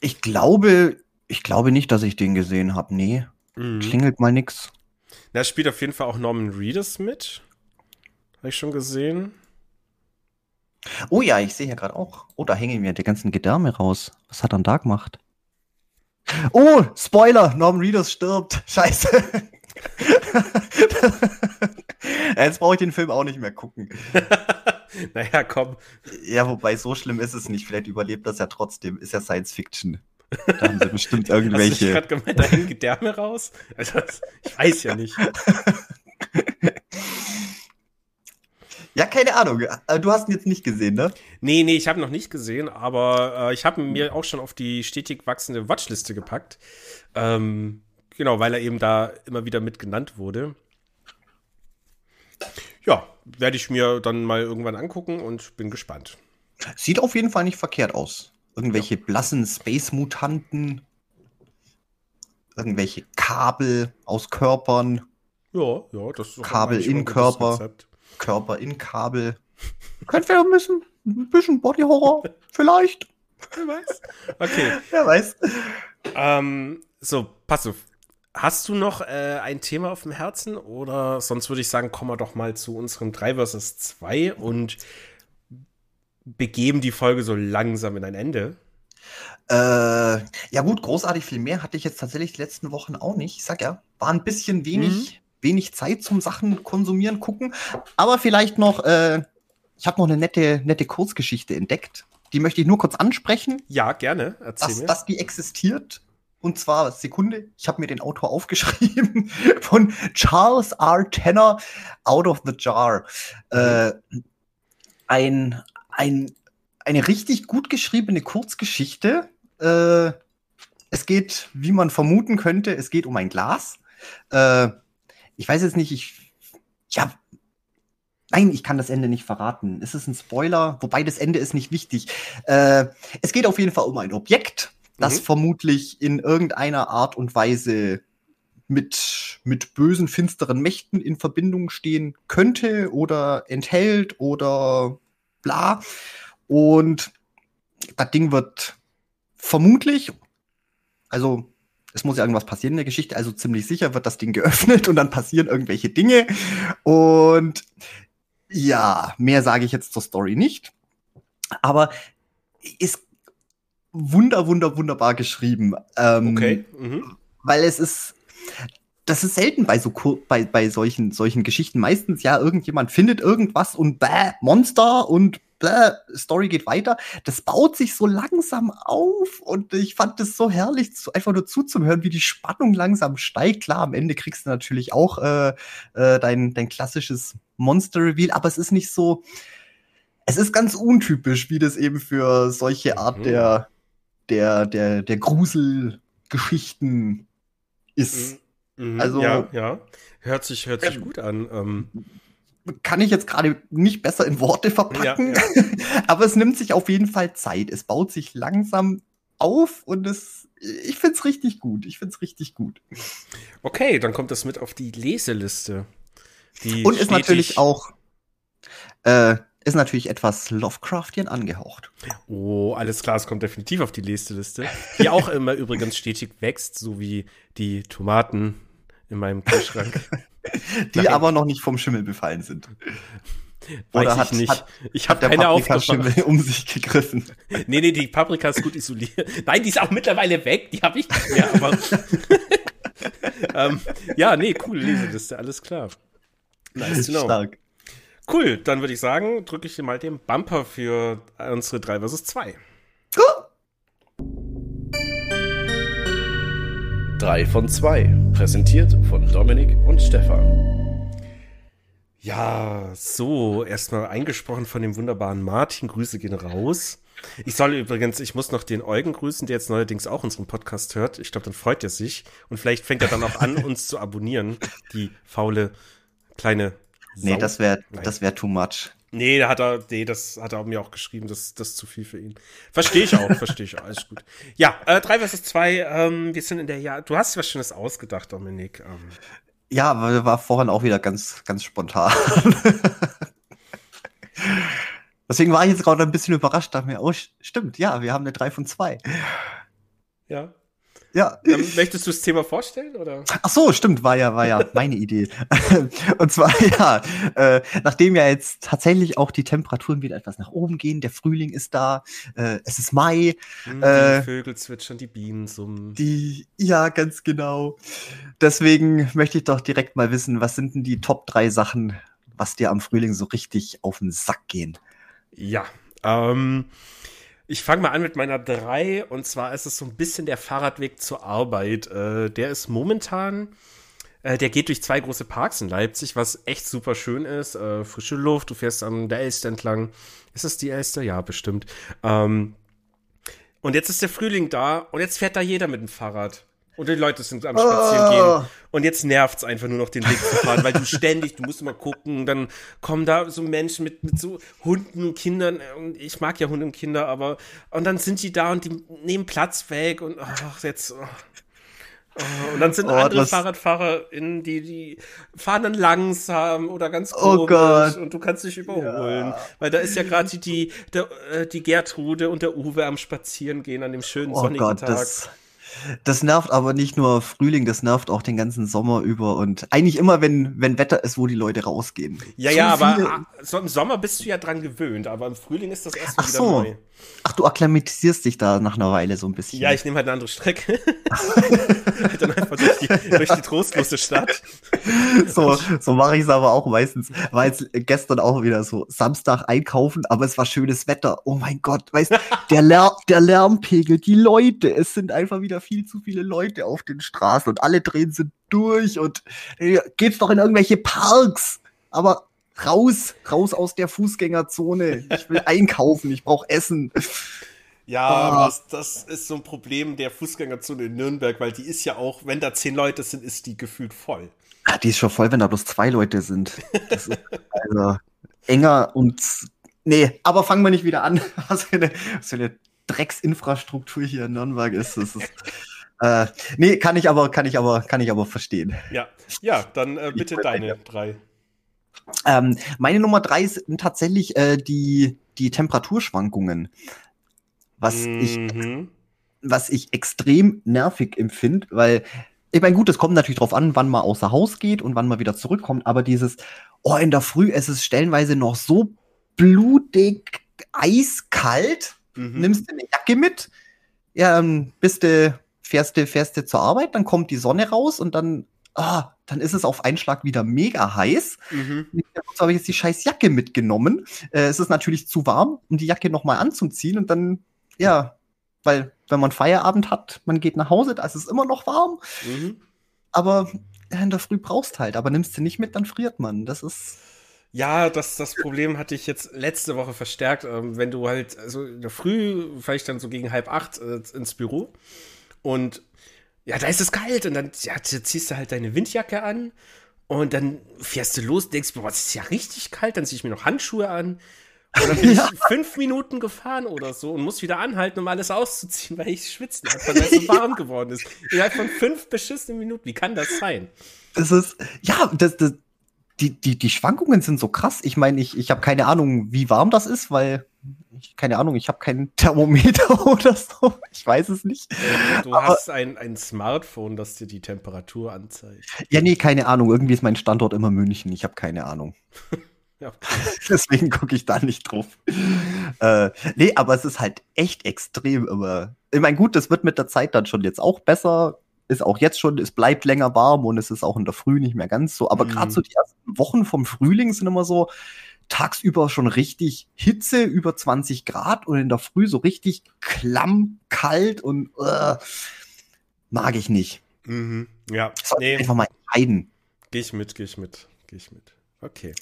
Ich glaube, ich glaube nicht, dass ich den gesehen habe. Nee, Mhm. klingelt mal nix. Da spielt auf jeden Fall auch Norman Reedus mit. Habe ich schon gesehen. Oh ja, ich sehe hier gerade auch. Oh, da hängen mir die ganzen Gedärme raus. Was hat er da gemacht? Oh, Spoiler, Norman Reedus stirbt. Scheiße. Jetzt brauche ich den Film auch nicht mehr gucken. naja, komm. Ja, wobei so schlimm ist es nicht. Vielleicht überlebt das ja trotzdem. Ist ja Science Fiction. Da haben sie bestimmt Hast du irgendwelche. gerade gemeint, da hängen Gedärme raus? Also, ich weiß ja nicht. Ja, keine Ahnung. Äh, Du hast ihn jetzt nicht gesehen, ne? Nee, nee, ich habe noch nicht gesehen, aber äh, ich habe ihn mir auch schon auf die stetig wachsende Watchliste gepackt. Ähm, genau, weil er eben da immer wieder mit genannt wurde. Ja, werde ich mir dann mal irgendwann angucken und bin gespannt. Sieht auf jeden Fall nicht verkehrt aus. Irgendwelche blassen Space-Mutanten. Irgendwelche Kabel aus Körpern. Ja, ja, das ist Kabel in Körper. Körper in Kabel. Könnte wir ein bisschen, ein bisschen Body-Horror. Vielleicht. Wer weiß. Okay, Wer weiß. ähm, so, pass auf. Hast du noch äh, ein Thema auf dem Herzen oder sonst würde ich sagen, kommen wir doch mal zu unserem 3 vs 2 und begeben die Folge so langsam in ein Ende. Äh, ja gut, großartig viel mehr hatte ich jetzt tatsächlich die letzten Wochen auch nicht. Ich sag ja, war ein bisschen wenig, wenig Zeit zum Sachen konsumieren, gucken. Aber vielleicht noch, äh, ich habe noch eine nette, nette Kurzgeschichte entdeckt. Die möchte ich nur kurz ansprechen, Ja, gerne. Erzähl dass, mir. dass die existiert. Und zwar, Sekunde, ich habe mir den Autor aufgeschrieben, von Charles R. Tanner, Out of the Jar. Äh, ein, ein, eine richtig gut geschriebene Kurzgeschichte. Äh, es geht, wie man vermuten könnte, es geht um ein Glas. Äh, ich weiß jetzt nicht, ich, ja, nein, ich kann das Ende nicht verraten. Es ist ein Spoiler, wobei das Ende ist nicht wichtig. Äh, es geht auf jeden Fall um ein Objekt, das Mhm. vermutlich in irgendeiner Art und Weise mit, mit bösen, finsteren Mächten in Verbindung stehen könnte oder enthält oder bla. Und das Ding wird vermutlich, also es muss ja irgendwas passieren in der Geschichte, also ziemlich sicher wird das Ding geöffnet und dann passieren irgendwelche Dinge. Und ja, mehr sage ich jetzt zur Story nicht. Aber ist wunder, wunder, wunderbar geschrieben. Ähm, Okay. Mhm. weil es ist, das ist selten bei so bei, bei solchen, solchen Geschichten. Meistens ja, irgendjemand findet irgendwas und bäh, Monster und bäh, Story geht weiter. Das baut sich so langsam auf und ich fand es so herrlich, einfach nur zuzuhören, wie die Spannung langsam steigt. Klar, am Ende kriegst du natürlich auch äh, äh, dein, dein klassisches Monster-Reveal, aber es ist nicht so, es ist ganz untypisch, wie das eben für solche Art Mhm. der, der, der, der Gruselgeschichten ist. Mhm. Also- ja, ja. Hört sich, hört sich gut an. Ähm, Kann ich jetzt gerade nicht besser in Worte verpacken, Ja, aber es nimmt sich auf jeden Fall Zeit. Es baut sich langsam auf und es, ich finde es richtig gut. Ich finde es richtig gut. okay, dann kommt das mit auf die Leseliste. Die Und ist natürlich auch, Äh, ist natürlich etwas Lovecraftian angehaucht. Oh, alles klar, es kommt definitiv auf die nächste Liste. Die auch immer übrigens stetig wächst, so wie die Tomaten in meinem Kühlschrank. die Nein. aber noch nicht vom Schimmel befallen sind. Weiß Oder hat, nicht. Hat, ich habe keine Paprika um sich gegriffen. Nee, nee, die Paprika ist gut isoliert. Nein, die ist auch mittlerweile weg. Die habe ich nicht mehr. Aber ähm, ja, nee, coole Leseliste, alles klar. Nice to know. Stark. Cool, dann würde ich sagen, drücke ich dir mal den Bumper für unsere 3 vs 2. Cool. 3 von 2, präsentiert von Dominik und Stefan. Ja, so, erstmal eingesprochen von dem wunderbaren Martin. Grüße gehen raus. Ich soll übrigens, ich muss noch den Eugen grüßen, der jetzt neuerdings auch unseren Podcast hört. Ich glaube, dann freut er sich. Und vielleicht fängt er dann auch an, uns zu abonnieren, die faule kleine Nee, das wäre das wäre too much. Nee, da hat er, nee, das hat er mir auch geschrieben, das, das ist zu viel für ihn. Verstehe ich auch, verstehe ich auch, alles gut. Ja, äh, 3 vs 2, ähm, wir sind in der Jahr, du hast was Schönes ausgedacht, Dominik. Ähm. Ja, aber war vorhin auch wieder ganz, ganz spontan. Deswegen war ich jetzt gerade ein bisschen überrascht, dachte mir, oh, stimmt, ja, wir haben eine 3 von 2. Ja. Ja. Ähm, möchtest du das Thema vorstellen? Oder? Ach so, stimmt, war ja, war ja meine Idee. Und zwar, ja, äh, nachdem ja jetzt tatsächlich auch die Temperaturen wieder etwas nach oben gehen, der Frühling ist da, äh, es ist Mai. Hm, die äh, Vögel zwitschern, die Bienen summen. Die, ja, ganz genau. Deswegen möchte ich doch direkt mal wissen, was sind denn die Top 3 Sachen, was dir am Frühling so richtig auf den Sack gehen? Ja, ähm, ich fange mal an mit meiner 3 und zwar ist es so ein bisschen der Fahrradweg zur Arbeit. Äh, der ist momentan, äh, der geht durch zwei große Parks in Leipzig, was echt super schön ist. Äh, frische Luft, du fährst an der Elster entlang. Ist es die Elster? Ja, bestimmt. Ähm, und jetzt ist der Frühling da und jetzt fährt da jeder mit dem Fahrrad. Und die Leute sind am Spazieren oh. gehen. Und jetzt nervt's einfach nur noch den Weg zu fahren, weil du ständig, du musst immer gucken, dann kommen da so Menschen mit, mit so Hunden und Kindern. Und ich mag ja Hunde und Kinder, aber, und dann sind die da und die nehmen Platz weg und, ach, jetzt, oh. Oh, und dann sind oh, andere FahrradfahrerInnen, die, die fahren dann langsam oder ganz oh komisch oh und du kannst dich überholen. Ja. Weil da ist ja gerade die, die, äh, die Gertrude und der Uwe am Spazieren gehen an dem schönen oh sonnigen Gott, Tag. Das das nervt aber nicht nur Frühling, das nervt auch den ganzen Sommer über und eigentlich immer, wenn, wenn Wetter ist, wo die Leute rausgehen. Ja, Zu ja, aber ah, so im Sommer bist du ja dran gewöhnt, aber im Frühling ist das erst Ach wieder so. neu. Ach, du akklimatisierst dich da nach einer Weile so ein bisschen. Ja, ich nehme halt eine andere Strecke. dann einfach durch die, durch die trostlose Stadt. So, so mache ich es aber auch meistens. War jetzt gestern auch wieder so Samstag einkaufen, aber es war schönes Wetter. Oh mein Gott, weißt der, Lär der Lärmpegel, die Leute, es sind einfach wieder viel zu viele Leute auf den Straßen und alle drehen sind durch und äh, geht's doch in irgendwelche Parks. Aber raus, raus aus der Fußgängerzone. Ich will einkaufen, ich brauche Essen. Ja, oh. das, das, ist so ein Problem der Fußgängerzone in Nürnberg, weil die ist ja auch, wenn da zehn Leute sind, ist die gefühlt voll. Ja, die ist schon voll, wenn da bloß zwei Leute sind. Das ist also enger und nee, aber fangen wir nicht wieder an. Was für eine, was für eine Drecksinfrastruktur hier in Nürnberg ist. Das ist äh, nee, kann ich aber, kann ich aber, kann ich aber verstehen. Ja, ja, dann äh, bitte deine drei. Ähm, meine Nummer drei sind tatsächlich äh, die, die Temperaturschwankungen. Was mhm. ich was ich extrem nervig empfinde, weil ich meine, gut, es kommt natürlich drauf an, wann man außer Haus geht und wann man wieder zurückkommt, aber dieses, oh, in der Früh ist es stellenweise noch so blutig eiskalt, mhm. nimmst du eine Jacke mit, ja, ähm, bist du, fährst du, fährst du zur Arbeit, dann kommt die Sonne raus und dann ah, dann ist es auf einen Schlag wieder mega heiß. Mhm. Jetzt habe ich jetzt die scheiß Jacke mitgenommen. Äh, es ist natürlich zu warm, um die Jacke nochmal anzuziehen und dann, ja, weil wenn man Feierabend hat, man geht nach Hause, da ist es immer noch warm. Mhm. Aber in der Früh brauchst halt, aber nimmst du nicht mit, dann friert man. Das ist. Ja, das, das Problem hatte ich jetzt letzte Woche verstärkt. Ähm, wenn du halt, also in der Früh, vielleicht dann so gegen halb acht äh, ins Büro und ja, da ist es kalt und dann ja, ziehst du halt deine Windjacke an und dann fährst du los, denkst, boah, es ist ja richtig kalt, dann ziehe ich mir noch Handschuhe an. Und dann bin ich fünf Minuten gefahren oder so und muss wieder anhalten, um alles auszuziehen, weil ich schwitzen habe, weil es so warm geworden ist. Innerhalb von fünf beschissenen Minuten. Wie kann das sein? Das ist, ja, das, das, die, die, die Schwankungen sind so krass. Ich meine, ich, ich habe keine Ahnung, wie warm das ist, weil ich, keine Ahnung, ich habe kein Thermometer oder so. Ich weiß es nicht. Du Aber, hast ein, ein Smartphone, das dir die Temperatur anzeigt. Ja, nee, keine Ahnung. Irgendwie ist mein Standort immer München. Ich habe keine Ahnung. ja. Deswegen gucke ich da nicht drauf. äh, nee, aber es ist halt echt extrem immer. Ich meine, gut, das wird mit der Zeit dann schon jetzt auch besser ist auch jetzt schon, es bleibt länger warm und es ist auch in der Früh nicht mehr ganz so. Aber mhm. gerade so die ersten Wochen vom Frühling sind immer so tagsüber schon richtig Hitze über 20 Grad und in der Früh so richtig klamm, kalt und uh, mag ich nicht. Mhm. Ja, nee. einfach mal entscheiden. Geh ich mit, geh ich mit, geh ich mit. Okay.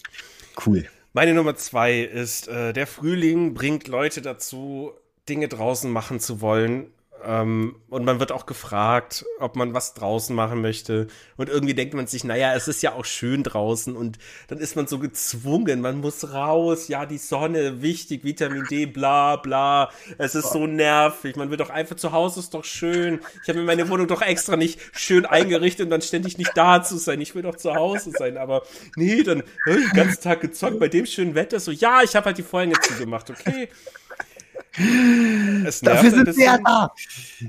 Cool. Meine Nummer zwei ist, äh, der Frühling bringt Leute dazu, Dinge draußen machen zu wollen, ähm, und man wird auch gefragt, ob man was draußen machen möchte. Und irgendwie denkt man sich, naja, es ist ja auch schön draußen. Und dann ist man so gezwungen, man muss raus. Ja, die Sonne, wichtig, Vitamin D, bla bla. Es ist so nervig. Man wird doch einfach zu Hause, ist doch schön. Ich habe mir meine Wohnung doch extra nicht schön eingerichtet, um dann ständig nicht da zu sein. Ich will doch zu Hause sein. Aber nee, dann äh, den ganzen Tag gezockt bei dem schönen Wetter. So, ja, ich habe halt die Vorhänge zugemacht, okay. Es Dafür sind sie ja da.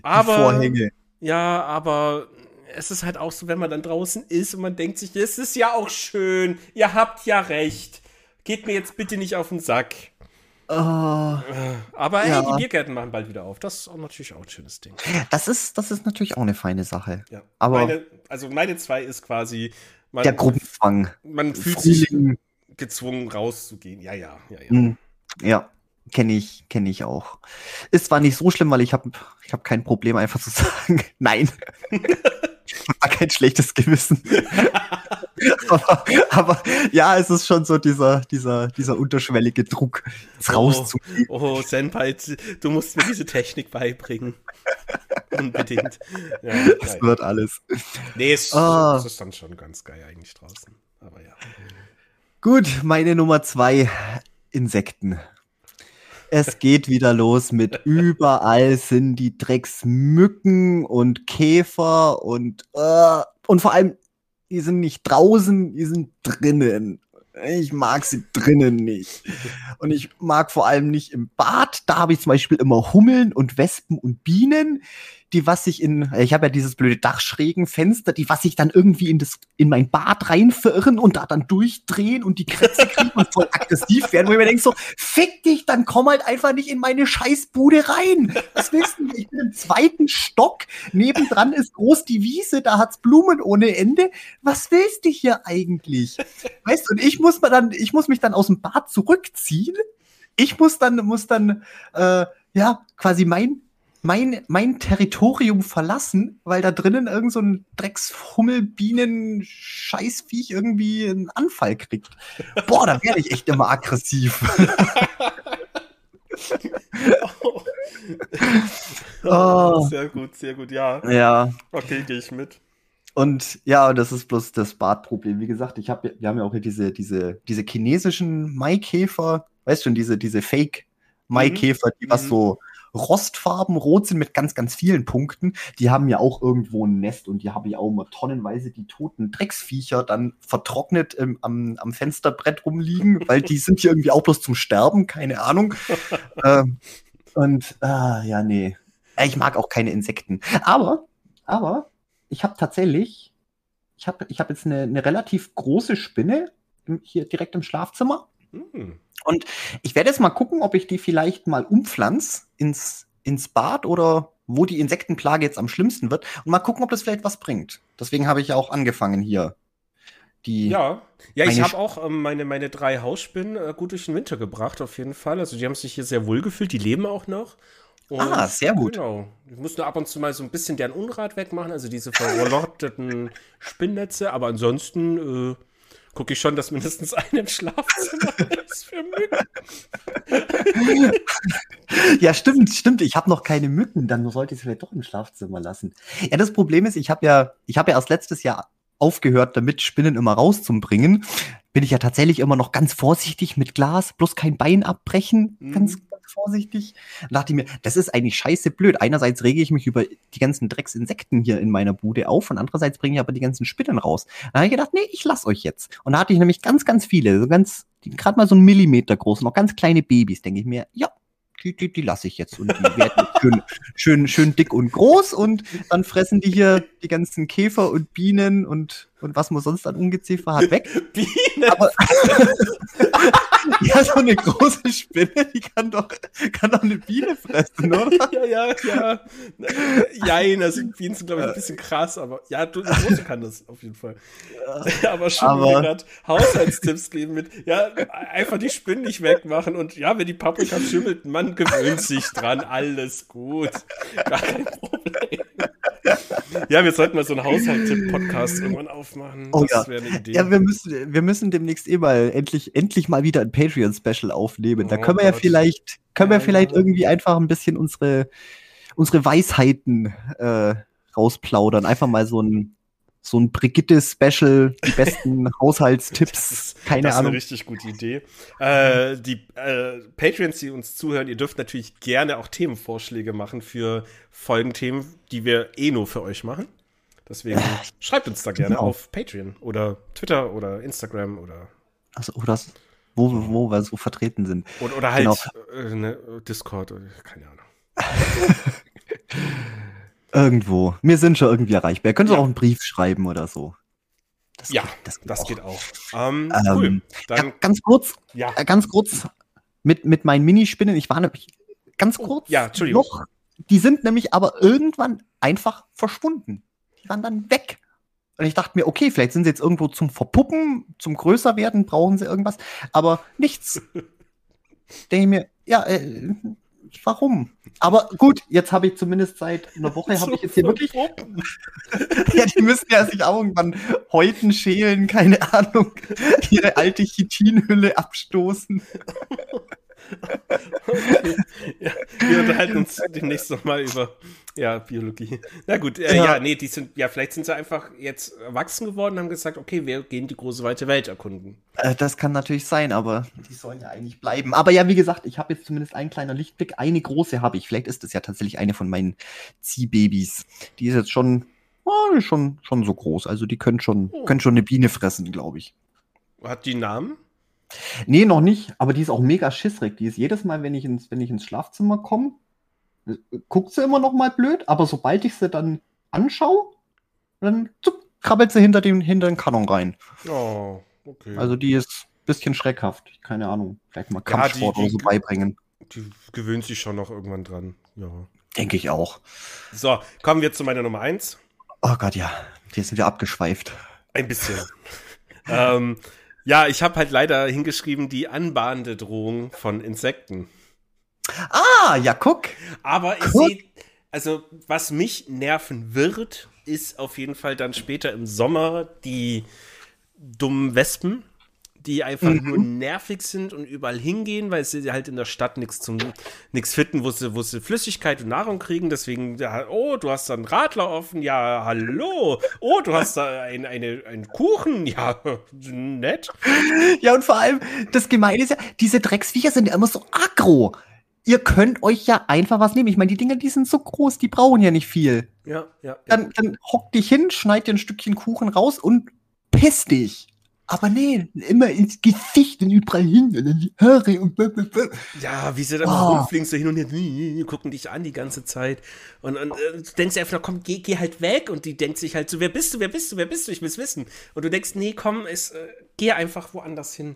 Aber, Vorhänge. ja, aber es ist halt auch so, wenn man dann draußen ist und man denkt sich, es ist ja auch schön, ihr habt ja recht. Geht mir jetzt bitte nicht auf den Sack. Oh, aber ja. die Biergärten machen bald wieder auf. Das ist auch natürlich auch ein schönes Ding. Das ist, das ist natürlich auch eine feine Sache. Ja. Aber meine, also meine zwei ist quasi. Man, der Gruppenzwang. Man fühlt Frühling. sich gezwungen rauszugehen. Ja, ja, ja, ja. Hm. Ja. Kenne ich, kenne ich auch. Ist zwar nicht so schlimm, weil ich habe ich hab kein Problem, einfach zu sagen, nein. War kein schlechtes Gewissen. aber, aber, ja, es ist schon so dieser, dieser, dieser unterschwellige Druck, es oh, rauszugehen. Oh, Senpai, du musst mir diese Technik beibringen. Unbedingt. Ja, das wird alles. Nee, es, es ist dann schon ganz geil eigentlich draußen. Aber ja. Gut, meine Nummer zwei, Insekten. Es geht wieder los mit überall sind die Drecksmücken und Käfer und äh, und vor allem die sind nicht draußen, die sind drinnen. Ich mag sie drinnen nicht. Und ich mag vor allem nicht im Bad. Da habe ich zum Beispiel immer Hummeln und Wespen und Bienen die was sich in, ich habe ja dieses blöde Dachschrägenfenster, die was sich dann irgendwie in das, in mein Bad reinverirren und da dann durchdrehen und die Krätze kriegen und voll aggressiv werden, wo ich mir denke so, fick dich, dann komm halt einfach nicht in meine Scheißbude rein. Was willst du? Ich bin im zweiten Stock, nebendran ist groß die Wiese, da hat's Blumen ohne Ende. Was willst du hier eigentlich? Weißt du, und ich muss mal dann, ich muss mich dann aus dem Bad zurückziehen. Ich muss dann, muss dann, äh, ja, quasi mein mein, mein Territorium verlassen, weil da drinnen irgend so ein Drecksfummelbienen-Scheißviech irgendwie einen Anfall kriegt. Boah, da werde ich echt immer aggressiv. oh. oh. Sehr gut, sehr gut, ja. Ja. Okay, gehe ich mit. Und ja, das ist bloß das Bartproblem. Wie gesagt, ich hab, wir haben ja auch hier diese, diese, diese chinesischen Maikäfer, weißt du, diese, diese Fake-Maikäfer, die was mhm. so rostfarben rot sind mit ganz, ganz vielen Punkten. Die haben ja auch irgendwo ein Nest und die habe ich auch immer tonnenweise die toten Drecksviecher dann vertrocknet ähm, am, am Fensterbrett rumliegen, weil die sind hier irgendwie auch bloß zum Sterben, keine Ahnung. ähm, und ah, ja, nee. Ich mag auch keine Insekten. Aber, aber, ich habe tatsächlich, ich habe ich hab jetzt eine, eine relativ große Spinne hier direkt im Schlafzimmer. Und ich werde jetzt mal gucken, ob ich die vielleicht mal umpflanze ins, ins Bad oder wo die Insektenplage jetzt am schlimmsten wird und mal gucken, ob das vielleicht was bringt. Deswegen habe ich ja auch angefangen hier. Die ja, ja, ich habe auch ähm, meine, meine drei Hausspinnen äh, gut durch den Winter gebracht, auf jeden Fall. Also die haben sich hier sehr wohl gefühlt, die leben auch noch. Und, ah, sehr gut. Genau. Ich muss nur ab und zu mal so ein bisschen deren Unrat wegmachen, also diese verrotteten Spinnnetze, aber ansonsten äh, gucke ich schon, dass mindestens ein Schlafzimmer ist für Mücken. ja, stimmt, stimmt. Ich habe noch keine Mücken, dann sollte ich es vielleicht doch im Schlafzimmer lassen. Ja, das Problem ist, ich habe ja, ich habe ja erst letztes Jahr aufgehört, damit Spinnen immer rauszubringen. Bin ich ja tatsächlich immer noch ganz vorsichtig mit Glas, bloß kein Bein abbrechen, mhm. ganz, vorsichtig. Dann dachte mir, das ist eigentlich scheiße blöd. Einerseits rege ich mich über die ganzen Drecksinsekten hier in meiner Bude auf und andererseits bringe ich aber die ganzen Spinnen raus. Dann habe ich gedacht, nee, ich lass euch jetzt. Und da hatte ich nämlich ganz, ganz viele, so ganz, gerade mal so einen Millimeter groß, noch ganz kleine Babys, denke ich mir, ja, die, die, die lasse ich jetzt und die werden schön, schön, schön dick und groß und dann fressen die hier die ganzen Käfer und Bienen und, und was man sonst an Ungeziefer hat weg. Biene. Aber ja, so eine große Spinne, die kann doch, kann doch eine Biene fressen, oder? ja, ja, ja. Jein, also Bienen sind, glaube ich, ein bisschen krass, aber ja, du, große kann das auf jeden Fall. aber schon Aber- gerade Haushaltstipps geben mit, ja, einfach die Spinnen nicht wegmachen und ja, wenn die Paprika schimmelt, man gewöhnt sich dran, alles gut. Gar kein Problem. Ja, wir sollten mal so einen Haushaltstipp-Podcast irgendwann aufmachen. Oh das ja. wäre eine Idee. Ja, wir müssen, wir müssen demnächst eh mal endlich, endlich mal wieder ein Patreon-Special aufnehmen. Da Oh können wir ja Gott. vielleicht, können Ja, wir vielleicht ja. irgendwie einfach ein bisschen unsere, unsere Weisheiten äh, rausplaudern. Einfach mal so ein, so ein Brigitte-Special, die besten Haushaltstipps. ist, Keine das ist eine Ahnung. richtig gute Idee. Äh, die äh, Patreons, die uns zuhören, ihr dürft natürlich gerne auch Themenvorschläge machen für Folgenthemen, die wir eh nur für euch machen. Deswegen schreibt uns da gerne genau. auf Patreon oder Twitter oder Instagram oder Also, oder wo, wir- wo wir so vertreten sind. oder, oder halt Genau. äh, ne, Discord oder keine Ahnung. Irgendwo. Wir sind schon irgendwie erreichbar. Ihr könnt Ja. auch einen Brief schreiben oder so. Das Ja, geht, das geht Das auch. geht auch. Ähm, Ähm, cool. Ja, Dann, ganz kurz, ja. äh, ganz kurz mit, mit meinen Minispinnen. Ich war nämlich ganz Oh, kurz ja, Entschuldigung. noch. Die sind nämlich aber irgendwann einfach verschwunden. Die waren dann weg. Und ich dachte mir, okay, vielleicht sind sie jetzt irgendwo zum Verpuppen, zum Größerwerden, brauchen sie irgendwas. Aber nichts. Denke ich mir, ja, äh, warum? Aber gut, jetzt habe ich zumindest seit einer Woche, habe ich jetzt hier wirklich ja, die müssen ja sich auch irgendwann Häuten schälen, keine Ahnung, ihre alte Chitinhülle abstoßen. Okay. Ja, wir unterhalten uns demnächst nochmal über ja, Biologie. Na gut, äh, ja. Ja. nee, die sind, ja, vielleicht sind sie einfach jetzt erwachsen geworden und haben gesagt, okay, wir gehen die große weite Welt erkunden. Äh, das kann natürlich sein, aber die sollen ja eigentlich bleiben. Aber ja, wie gesagt, ich habe jetzt zumindest einen kleinen Lichtblick. Eine große habe ich. Vielleicht ist das ja tatsächlich eine von meinen Ziehbabys. Die ist jetzt schon, oh, schon, schon so groß. Also die können schon, Oh. können schon eine Biene fressen, glaube ich. Hat die einen Namen? Nee, noch nicht, aber die ist auch mega schissrig. Die ist jedes Mal, wenn ich ins, wenn ich ins Schlafzimmer komme, äh, guckt sie immer noch mal blöd, aber sobald ich sie dann anschaue, dann zup, krabbelt sie hinter den, hinter den Kanon rein. Oh, okay. Also die ist ein bisschen schreckhaft. Keine Ahnung, vielleicht mal Ja, die- Kampfsport die- oder so beibringen. die gewöhnt sich schon noch irgendwann dran. Ja. Denke ich auch. So, kommen wir zu meiner Nummer eins. Oh Gott, ja. Die sind wieder abgeschweift. Ein bisschen. ähm, ja, ich habe halt leider hingeschrieben, die anbahnende Drohung von Insekten. Ah, ja, guck. Aber ich sehe, also was mich nerven wird, ist auf jeden Fall dann später im Sommer die dummen Wespen, die einfach Mhm. nur nervig sind und überall hingehen, weil sie halt in der Stadt nichts zum nichts finden, wo sie, wo sie Flüssigkeit und Nahrung kriegen. Deswegen, oh, du hast da einen Radler offen, ja, hallo. Oh, du hast da ein, eine, einen Kuchen, ja, nett. Ja, und vor allem, das Gemeine ist ja, diese Drecksviecher sind ja immer so aggro. Ihr könnt euch ja einfach was nehmen. Ich meine, die Dinger, die sind so groß, die brauchen ja nicht viel. Ja, ja. ja. Dann, dann hock dich hin, schneid dir ein Stückchen Kuchen raus und piss dich. Aber nee, immer ins Gesicht und überall hin und in die Haare und blablabla. Ja, wie sie dann Oh. rumfliegen, so hin und her, gucken dich an die ganze Zeit. Und, und äh, du denkst einfach, komm, geh, geh halt weg. Und die denkt sich halt so, wer bist du, wer bist du, wer bist du, ich will's wissen. Und du denkst, nee, komm, es, äh, geh einfach woanders hin.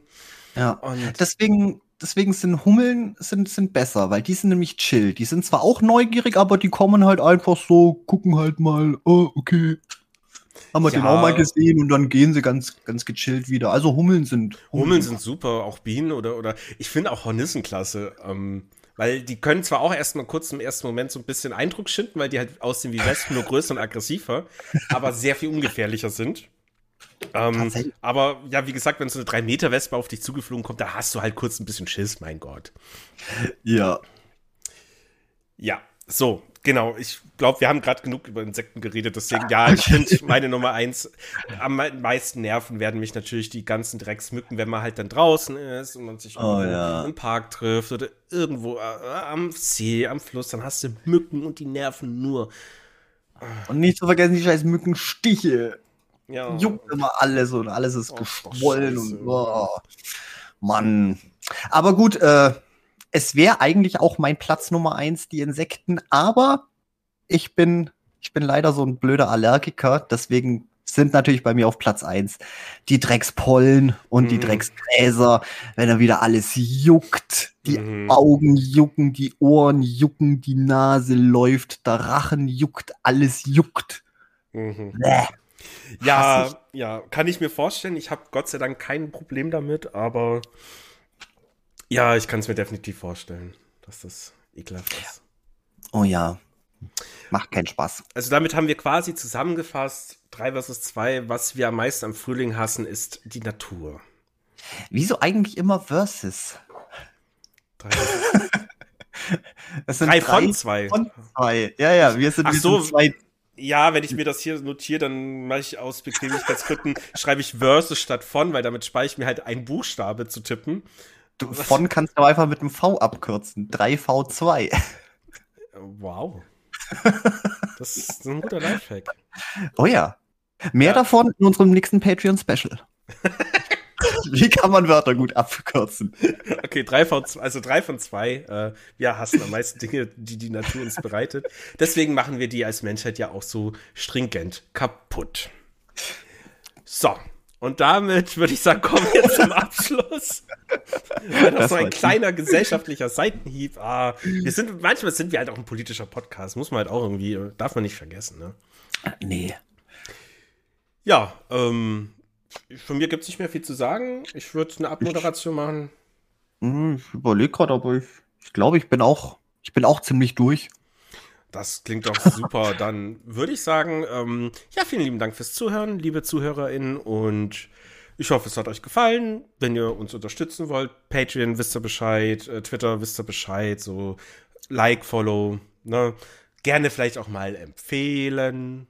Ja. Und Deswegen, deswegen sind Hummeln sind, sind besser, weil die sind nämlich chill. Die sind zwar auch neugierig, aber die kommen halt einfach so, gucken halt mal, oh, okay. Haben wir den Ja. auch mal gesehen und dann gehen sie ganz, ganz gechillt wieder. Also Hummeln sind. Hummeln sind super, auch Bienen oder, oder ich finde auch Hornissen klasse. Ähm, weil die können zwar auch erst mal kurz im ersten Moment so ein bisschen Eindruck schinden, weil die halt aussehen wie Wespen, nur größer und aggressiver, aber sehr viel ungefährlicher sind. Ähm, aber ja, wie gesagt, wenn so eine 3-Meter-Wespe auf dich zugeflogen kommt, da hast du halt kurz ein bisschen Schiss, mein Gott. Ja. Ja, so. Genau, ich glaube, wir haben gerade genug über Insekten geredet, deswegen ja, ich finde meine Nummer eins. Am meisten nerven werden mich natürlich die ganzen Drecksmücken, wenn man halt dann draußen ist und man sich oh, ja. im Park trifft oder irgendwo äh, am See, am Fluss, dann hast du Mücken und die nerven nur. Und nicht zu vergessen die scheiß Mückenstiche. Ja. Juckt immer alles und alles ist oh, geschwollen und oh, Mann. Aber gut, äh, es wäre eigentlich auch mein Platz Nummer eins, die Insekten, aber ich bin, ich bin leider so ein blöder Allergiker, deswegen sind natürlich bei mir auf Platz eins die Dreckspollen und mhm. die Drecksgräser, wenn dann wieder alles juckt, die mhm. Augen jucken, die Ohren jucken, die Nase läuft, der Rachen juckt, alles juckt. Mhm. Ja, ja, kann ich mir vorstellen. Ich habe Gott sei Dank kein Problem damit, aber ja, ich kann es mir definitiv vorstellen, dass das ekelhaft ist. Oh ja. Macht keinen Spaß. Also damit haben wir quasi zusammengefasst, 3 versus 2, was wir am meisten am Frühling hassen, ist die Natur. Wieso eigentlich immer versus? Drei, das sind drei, drei von zwei. Von zwei. Ja, ja, wir sind, Ach wir so, sind zwei. Ja, wenn ich mir das hier notiere, dann mache ich aus Bequemlichkeitsgründen, schreibe ich versus statt von, weil damit spare ich mir halt einen Buchstabe zu tippen. Du, von kannst du einfach mit einem V abkürzen. 3V2. Wow. Das ist ein guter Lifehack. Oh ja. Mehr ja. davon in unserem nächsten Patreon-Special. Wie kann man Wörter gut abkürzen? Okay, drei von, also drei von zwei. Äh, wir hassen am meisten Dinge, die die Natur uns bereitet. Deswegen machen wir die als Menschheit ja auch so stringent kaputt. So, und damit würde ich sagen, kommen wir zum Abschluss. Weil das, das so ein kleiner gesellschaftlicher Seitenhieb. Ah, wir sind, manchmal sind wir halt auch ein politischer Podcast. Muss man halt auch irgendwie, darf man nicht vergessen, ne? Nee. Ja, ähm, von mir gibt es nicht mehr viel zu sagen. Ich würde eine Abmoderation machen. Hm, ich überlege gerade, aber ich, ich glaube, ich bin auch, ich bin auch ziemlich durch. Das klingt doch super. Dann würde ich sagen, ähm, ja, vielen lieben Dank fürs Zuhören, liebe ZuhörerInnen. Und ich hoffe, es hat euch gefallen. Wenn ihr uns unterstützen wollt, Patreon wisst ihr Bescheid, äh, Twitter wisst ihr Bescheid, so Like, Follow, ne? Gerne vielleicht auch mal empfehlen.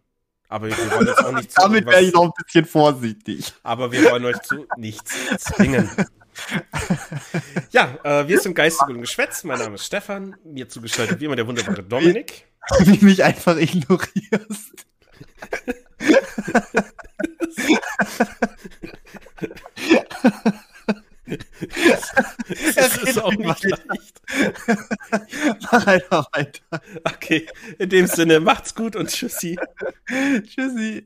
Aber wir wollen jetzt auch nicht zu. Damit wäre ich noch ein bisschen vorsichtig. Aber wir wollen euch zu nichts zwingen ja, äh, wir sind Geistig und Geschwätz. Mein Name ist Stefan. Mir zugeschaltet wie immer der wunderbare Dominik. Wie mich einfach ignorierst. Es ist auch nicht leicht. Mach einfach weiter. Okay, in dem Sinne, macht's gut und tschüssi. tschüssi.